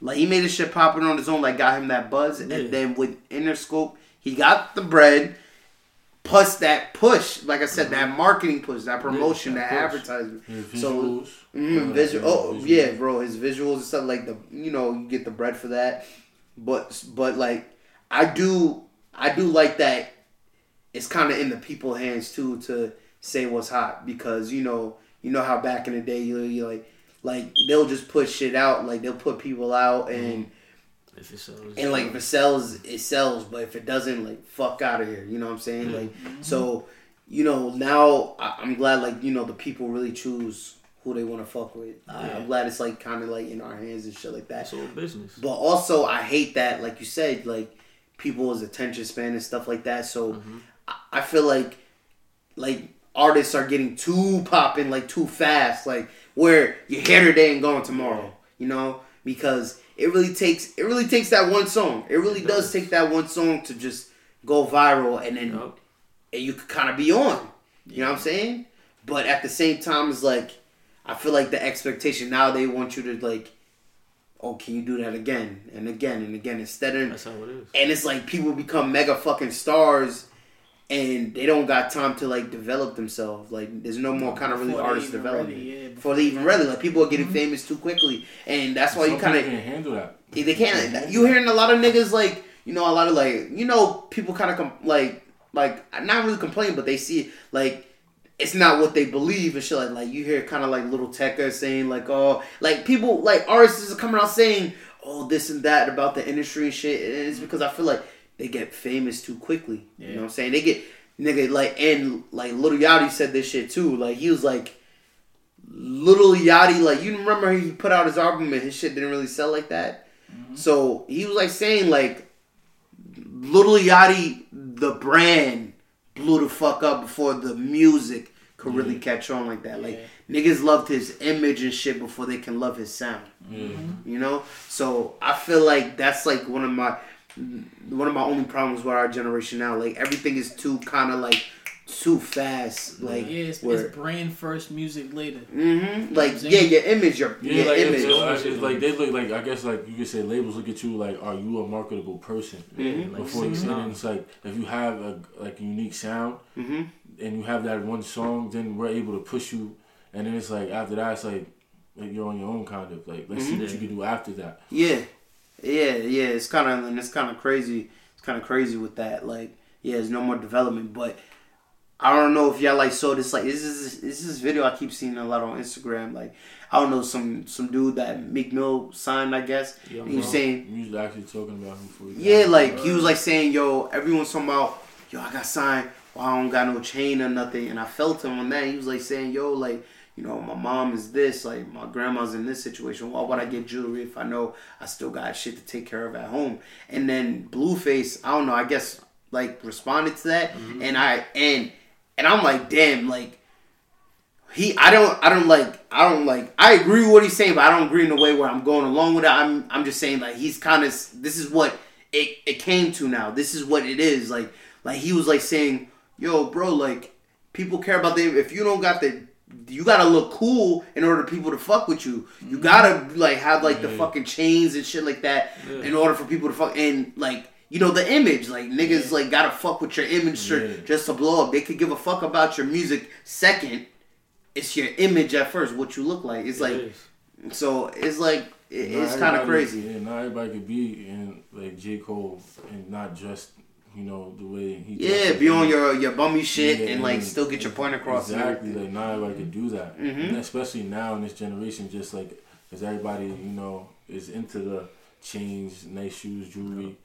Like he made his shit popping on his own, like got him that buzz, Yeah. and then with Interscope, he got the bread. Plus that push, like I said, that marketing push, that promotion, that that push. advertisement. His So, visuals. Mm, visual. Oh visuals. yeah, bro. His visuals and stuff like the you know you get the bread for that, but but like I do I do like that. It's kind of in the people hands too to say what's hot because you know you know how back in the day you you like like they'll just put shit out like they'll put people out mm-hmm. and If it sells, and like if it sells it sells but if it doesn't like fuck out of here you know what I'm saying mm-hmm. like so you know now I, I'm glad like you know the people really choose who they want to fuck with Yeah. I'm glad it's like kind of like in our hands and shit like that that's all business. but also I hate that like you said like people's attention span and stuff like that so Mm-hmm. I, I feel like like artists are getting too popping like too fast like where you're here today and gone tomorrow you know because it really takes it really takes that one song it really It does. does. take that one song to just go viral and then Yup. and you could kind of be on you know what i'm saying but at the same time it's like i feel like the expectation now they want you to like oh can you do that again? And again and again instead of That's how it is. and it's like people become mega fucking stars and they don't got time to like develop themselves. Like there's no more kind of really Before they artist development ready, yeah, before they even ready. Like people are getting mm-hmm. famous too quickly and that's why Some you kind of can't handle that. they can't. You hearing a lot of niggas like you know a lot of like you know people kind of com- like like not really complain but they see like it's not what they believe and shit like like you hear kind of like Lil Tecca saying like oh like people like artists are coming out saying oh this and that about the industry and shit and it's because I feel like they get famous too quickly you know what I'm saying? They get nigga like and like Lil Yachty said this shit too like he was like Lil Yachty like you remember he put out his album and his shit didn't really sell like that? Mm-hmm. So he was like saying like Lil Yachty, the brand blew the fuck up before the music could really catch on like that. Like niggas loved his image and shit before they can love his sound. Yeah. You know? So I feel like that's like one of my one of my only problems with our generation now. Like everything is too kind of like too fast. Like yeah, it's, where, it's brand first, music later. hmm like saying? yeah, your image, your, Yeah, your like image. it's, Image. it's like they look like I guess like you could say labels look at you like are you a marketable person Yeah, like before you six and nine. it's like if you have a like unique sound hmm and you have that one song then we're able to push you and then it's like after that it's like like you're on your own kind of like let's see what you can do after that Yeah, yeah, yeah. It's kind of and it's kind of crazy. It's kind of crazy with that. Like, yeah, there's no more development. But I don't know if y'all like saw this. Like, this is this is this video I keep seeing a lot on Instagram. Like, I don't know some some dude that Meek Mill signed. I guess yeah, he was saying, you was actually talking about him for yeah, like he was like saying, yo, everyone's talking about, yo, I got signed. Well, I don't got no chain or nothing. And I felt him on that. He was like saying, yo, like. You know, my mom is this, like my grandma's in this situation. Why would I get jewelry if I know I still got shit to take care of at home? And then Blueface, I don't know, I guess like responded to that, mm-hmm. and I and and I'm like, damn, like he, I don't, I don't like, I don't like, I agree with what he's saying, but I don't agree in the way where I'm going along with it. I'm, I'm just saying like he's kind of, this is what it, it came to now. This is what it is. Like, like he was like saying, yo, bro, like people care about the, if you don't got the, you gotta look cool in order for people to fuck with you. You mm-hmm. gotta like have like the fucking chains and shit like that in order for people to fuck and like you know the image like niggas like gotta fuck with your image Yeah. just to blow up. They could give a fuck about your music second, it's your image at first, what you look like. It's It like is. so it's like it, it's kind of crazy. Yeah, not everybody could be in like J Cole and not just you know the way he. Yeah, be on your your bummy shit Yeah, and like still get your point across. Exactly, like not everybody could do that, Mhm. and especially now in this generation, just like because everybody you know is into the chains, nice shoes, jewelry,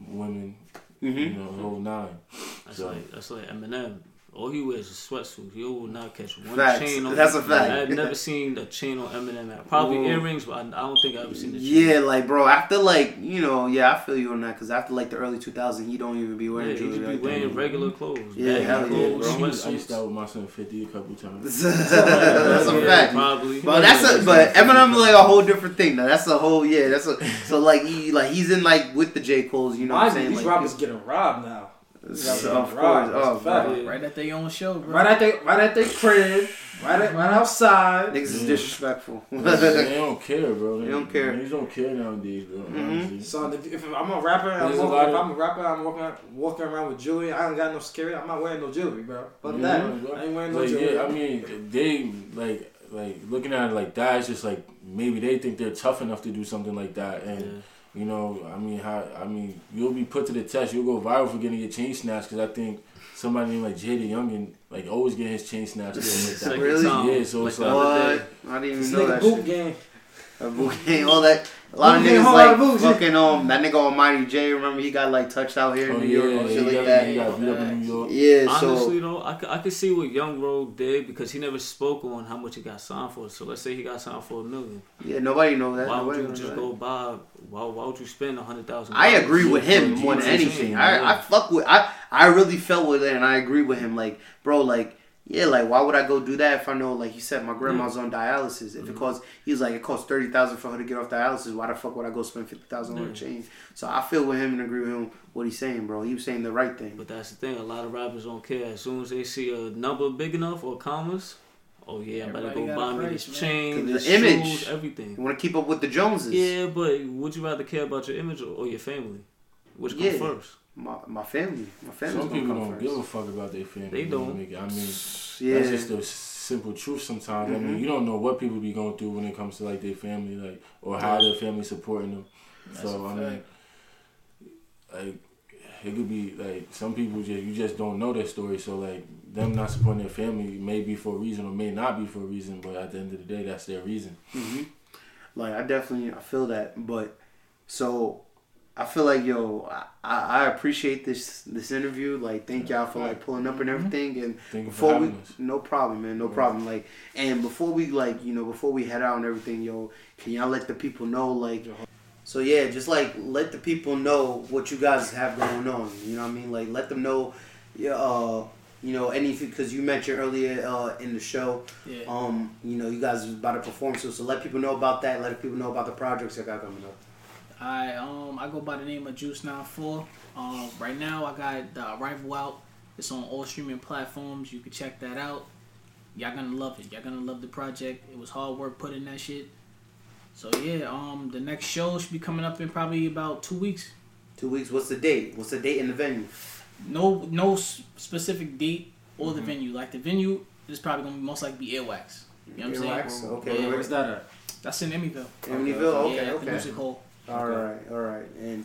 women, you Mhm. know, the whole nine. That's So- like that's like Eminem. All he wears is sweatsuits. He will not catch one Facts. chain on. That's a fact. I've never seen a chain on Eminem. Probably Ooh. earrings, but I, I don't think I've ever seen the chain. Yeah, like bro, after like you know, yeah, I feel you on that because after like the early 2000s, he don't even be Yeah, wearing he jewelry. just be like wearing that. regular clothes. Yeah, baggy hell yeah, clothes, bro. I used sweatsuits. out with my son Fifty a couple times. that's a Yeah, fact. Probably. But that's a but Eminem like a whole different thing. Now that's a whole yeah. That's a so like he like he's in like with the J Cole's. You know what I'm saying? these Like, rappers getting robbed now. So, of right, course. that's Oh, a bro. Yeah. Right at their own show, bro. Right at they, right at their crib, right at, right outside. Niggas is disrespectful. they don't care, bro. They don't care. Niggas don't care nowadays, bro. Mhm. So if, if I'm a rapper, I'm There's a walking, lot if I'm a rapper, I'm walking walking around with jewelry. I ain't got no security. I'm not wearing no jewelry, bro. Fuck Yeah, that. bro. I ain't wearing no Like, jewelry. yeah, I mean, they like like looking at it like that. It's just like maybe they think they're tough enough to do something like that, and Yeah. You know, I mean, how I mean, you'll be put to the test. You'll go viral for getting your chain snatched because I think somebody named like JayDaYoungan like always getting his chain snatched. like Really? Um, yeah, so like it's like- What? I didn't this even know nigga that boot shit. game. A all that. A lot of niggas like lot of yeah. fucking um that nigga Almighty Jay. Remember he got like touched out here Oh in New York or he shit like that. he got beat up in New York. Yeah, so Honestly though, I, could- I could see what Young Road did because he never spoke on how much he got signed for. So let's say he got signed for a million. yeah, nobody know that. Why would you just that. go buy? Why, why would you spend a hundred thousand? I agree with him more than anything. I, I fuck with I I really felt with it and I agree with him. Like, bro, like yeah, like why would I go do that if I know like you said my grandma's mm. on dialysis? If it mm-hmm. costs he was like it costs thirty thousand for her to get off dialysis, why the fuck would I go spend fifty thousand on a Yeah. chain? So I feel with him and agree with him what he's saying, bro. He was saying the right thing. But that's the thing. A lot of rappers don't care. As soon as they see a number big enough or commas, oh yeah, I'm about to go buy me price, this chain, this the image. shoes, everything. You want to keep up with the Joneses. Yeah, but would you rather care about your image or, or your family? Which comes Yeah. first? My, my family. My family. Some people don't first. give a fuck about their family. They you know, don't. nigga. I mean, yeah. that's just the simple truth. Sometimes I mean, Mhm. you don't know what people be going through when it comes to like their family, like or how their family supporting them. That's so a I mean, like it could be like some people just you just don't know their story. So like them not supporting their family may be for a reason or may not be for a reason, but at the end of the day, that's their reason. hmm Like I definitely I feel that, but so I feel like yo, I, I appreciate this this interview. Like thank y'all for like pulling up and everything. And Thank before we, us. no problem, man, no problem. Like and before we like you know before we head out and everything, yo, can y'all let the people know like. So yeah, just like let the people know what you guys have going on. You know what I mean? Like let them know, yeah, uh, you know anything because you mentioned earlier uh, in the show Yeah. um, you know, you guys about to perform so so let people know about that, let people know about the projects that got coming up. I um I go by the name of Juice 94. Um, right now I got the Arrival out. It's on all streaming platforms. You can check that out. Y'all gonna love it. Y'all gonna love the project. It was hard work putting that shit. So yeah, um, the next show should be coming up in probably about two weeks. Two weeks, what's the date? What's the date and the venue? No, no specific date or the Mhm. venue. Like the venue is probably gonna most likely be Earwax. You know what I'm saying? Okay, Yeah, Where's that at? That's in Emmyville. Amityville? Okay, yeah, at the okay. music hall. All right, all right. And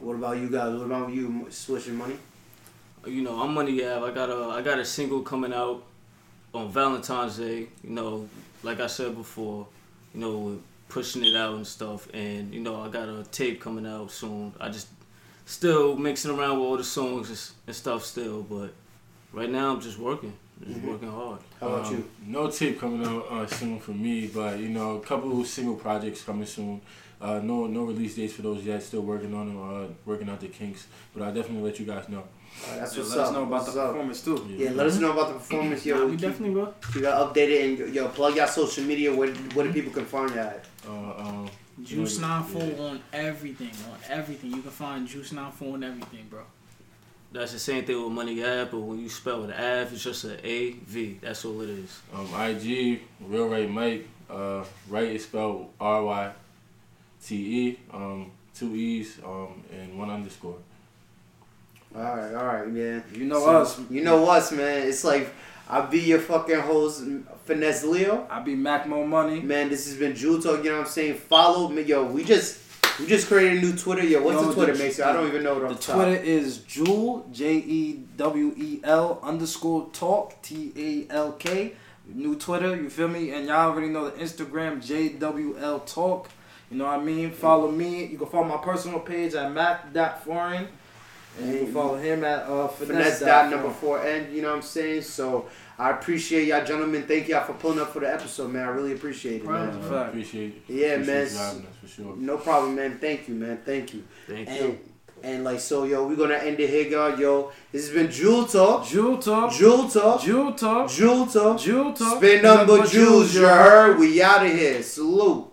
what about you guys? What about you, Swish and money? You know, I'm Money Ave. I got a I got a single coming out on Valentine's Day. You know, like I said before, you know, pushing it out and stuff. And you know, I got a tape coming out soon. I just still mixing around with all the songs and, stuff still, but right now I'm just working, just Mhm. working hard. How about Um, you? No tape coming out uh, soon for me, but you know, a couple single projects coming soon. Uh, no, no release dates for those yet. Still working on them, uh, working out the kinks. But I'll definitely let you guys know. All right, that's Yeah, what's let up. us know about What's the up? performance too. Yeah, let us know about the performance, yo. Nah, we keep- definitely will. keep y'all updated and yo, plug y'all social media where where the people can find y'all at. Uh, um, Juice Yeah. 94 on everything, on everything. You can find Juice 94 on everything, bro. That's the same thing with Money Ave, but when you spell it Ave, it's just a A V. That's all it is. um, IG, Real Right Mike. Uh, right is spelled R Y T E. Um, two E's um, and one underscore. All right, all right, man. You know So, us. You know us, man. It's like I'll be your fucking host, Finesse Leo. I'll be Mac Mo Money. Man, this has been Jewel Talk. You know what I'm saying? Follow me, yo. We just we just created a new Twitter. Yo, what's Yo, the Twitter, the- Mason? I don't even know it The off top. Twitter is Jewel J E W E L underscore talk T A L K. New Twitter, you feel me? And y'all already know the Instagram J W L talk. You know what I mean? Follow me. You can follow my personal page at mac.foreign. And you can follow him at uh, Finesse finesse. dot number four And You know what I'm saying? So I appreciate y'all, gentlemen. Thank y'all for pulling up for the episode, man. I really appreciate it, Right. man. Fact. Uh, appreciate Yeah, appreciate man. you having us for sure. No problem, man. Thank you, man. Thank you. Thank you. And and like so, yo, we're gonna end it here, y'all. Yo, this has been Jewel Talk. Jewel talk. Jewel Talk. Jewel talk. Jewel Talk. Jewel talk. Spin number Jews, you heard? We out of here. Salute.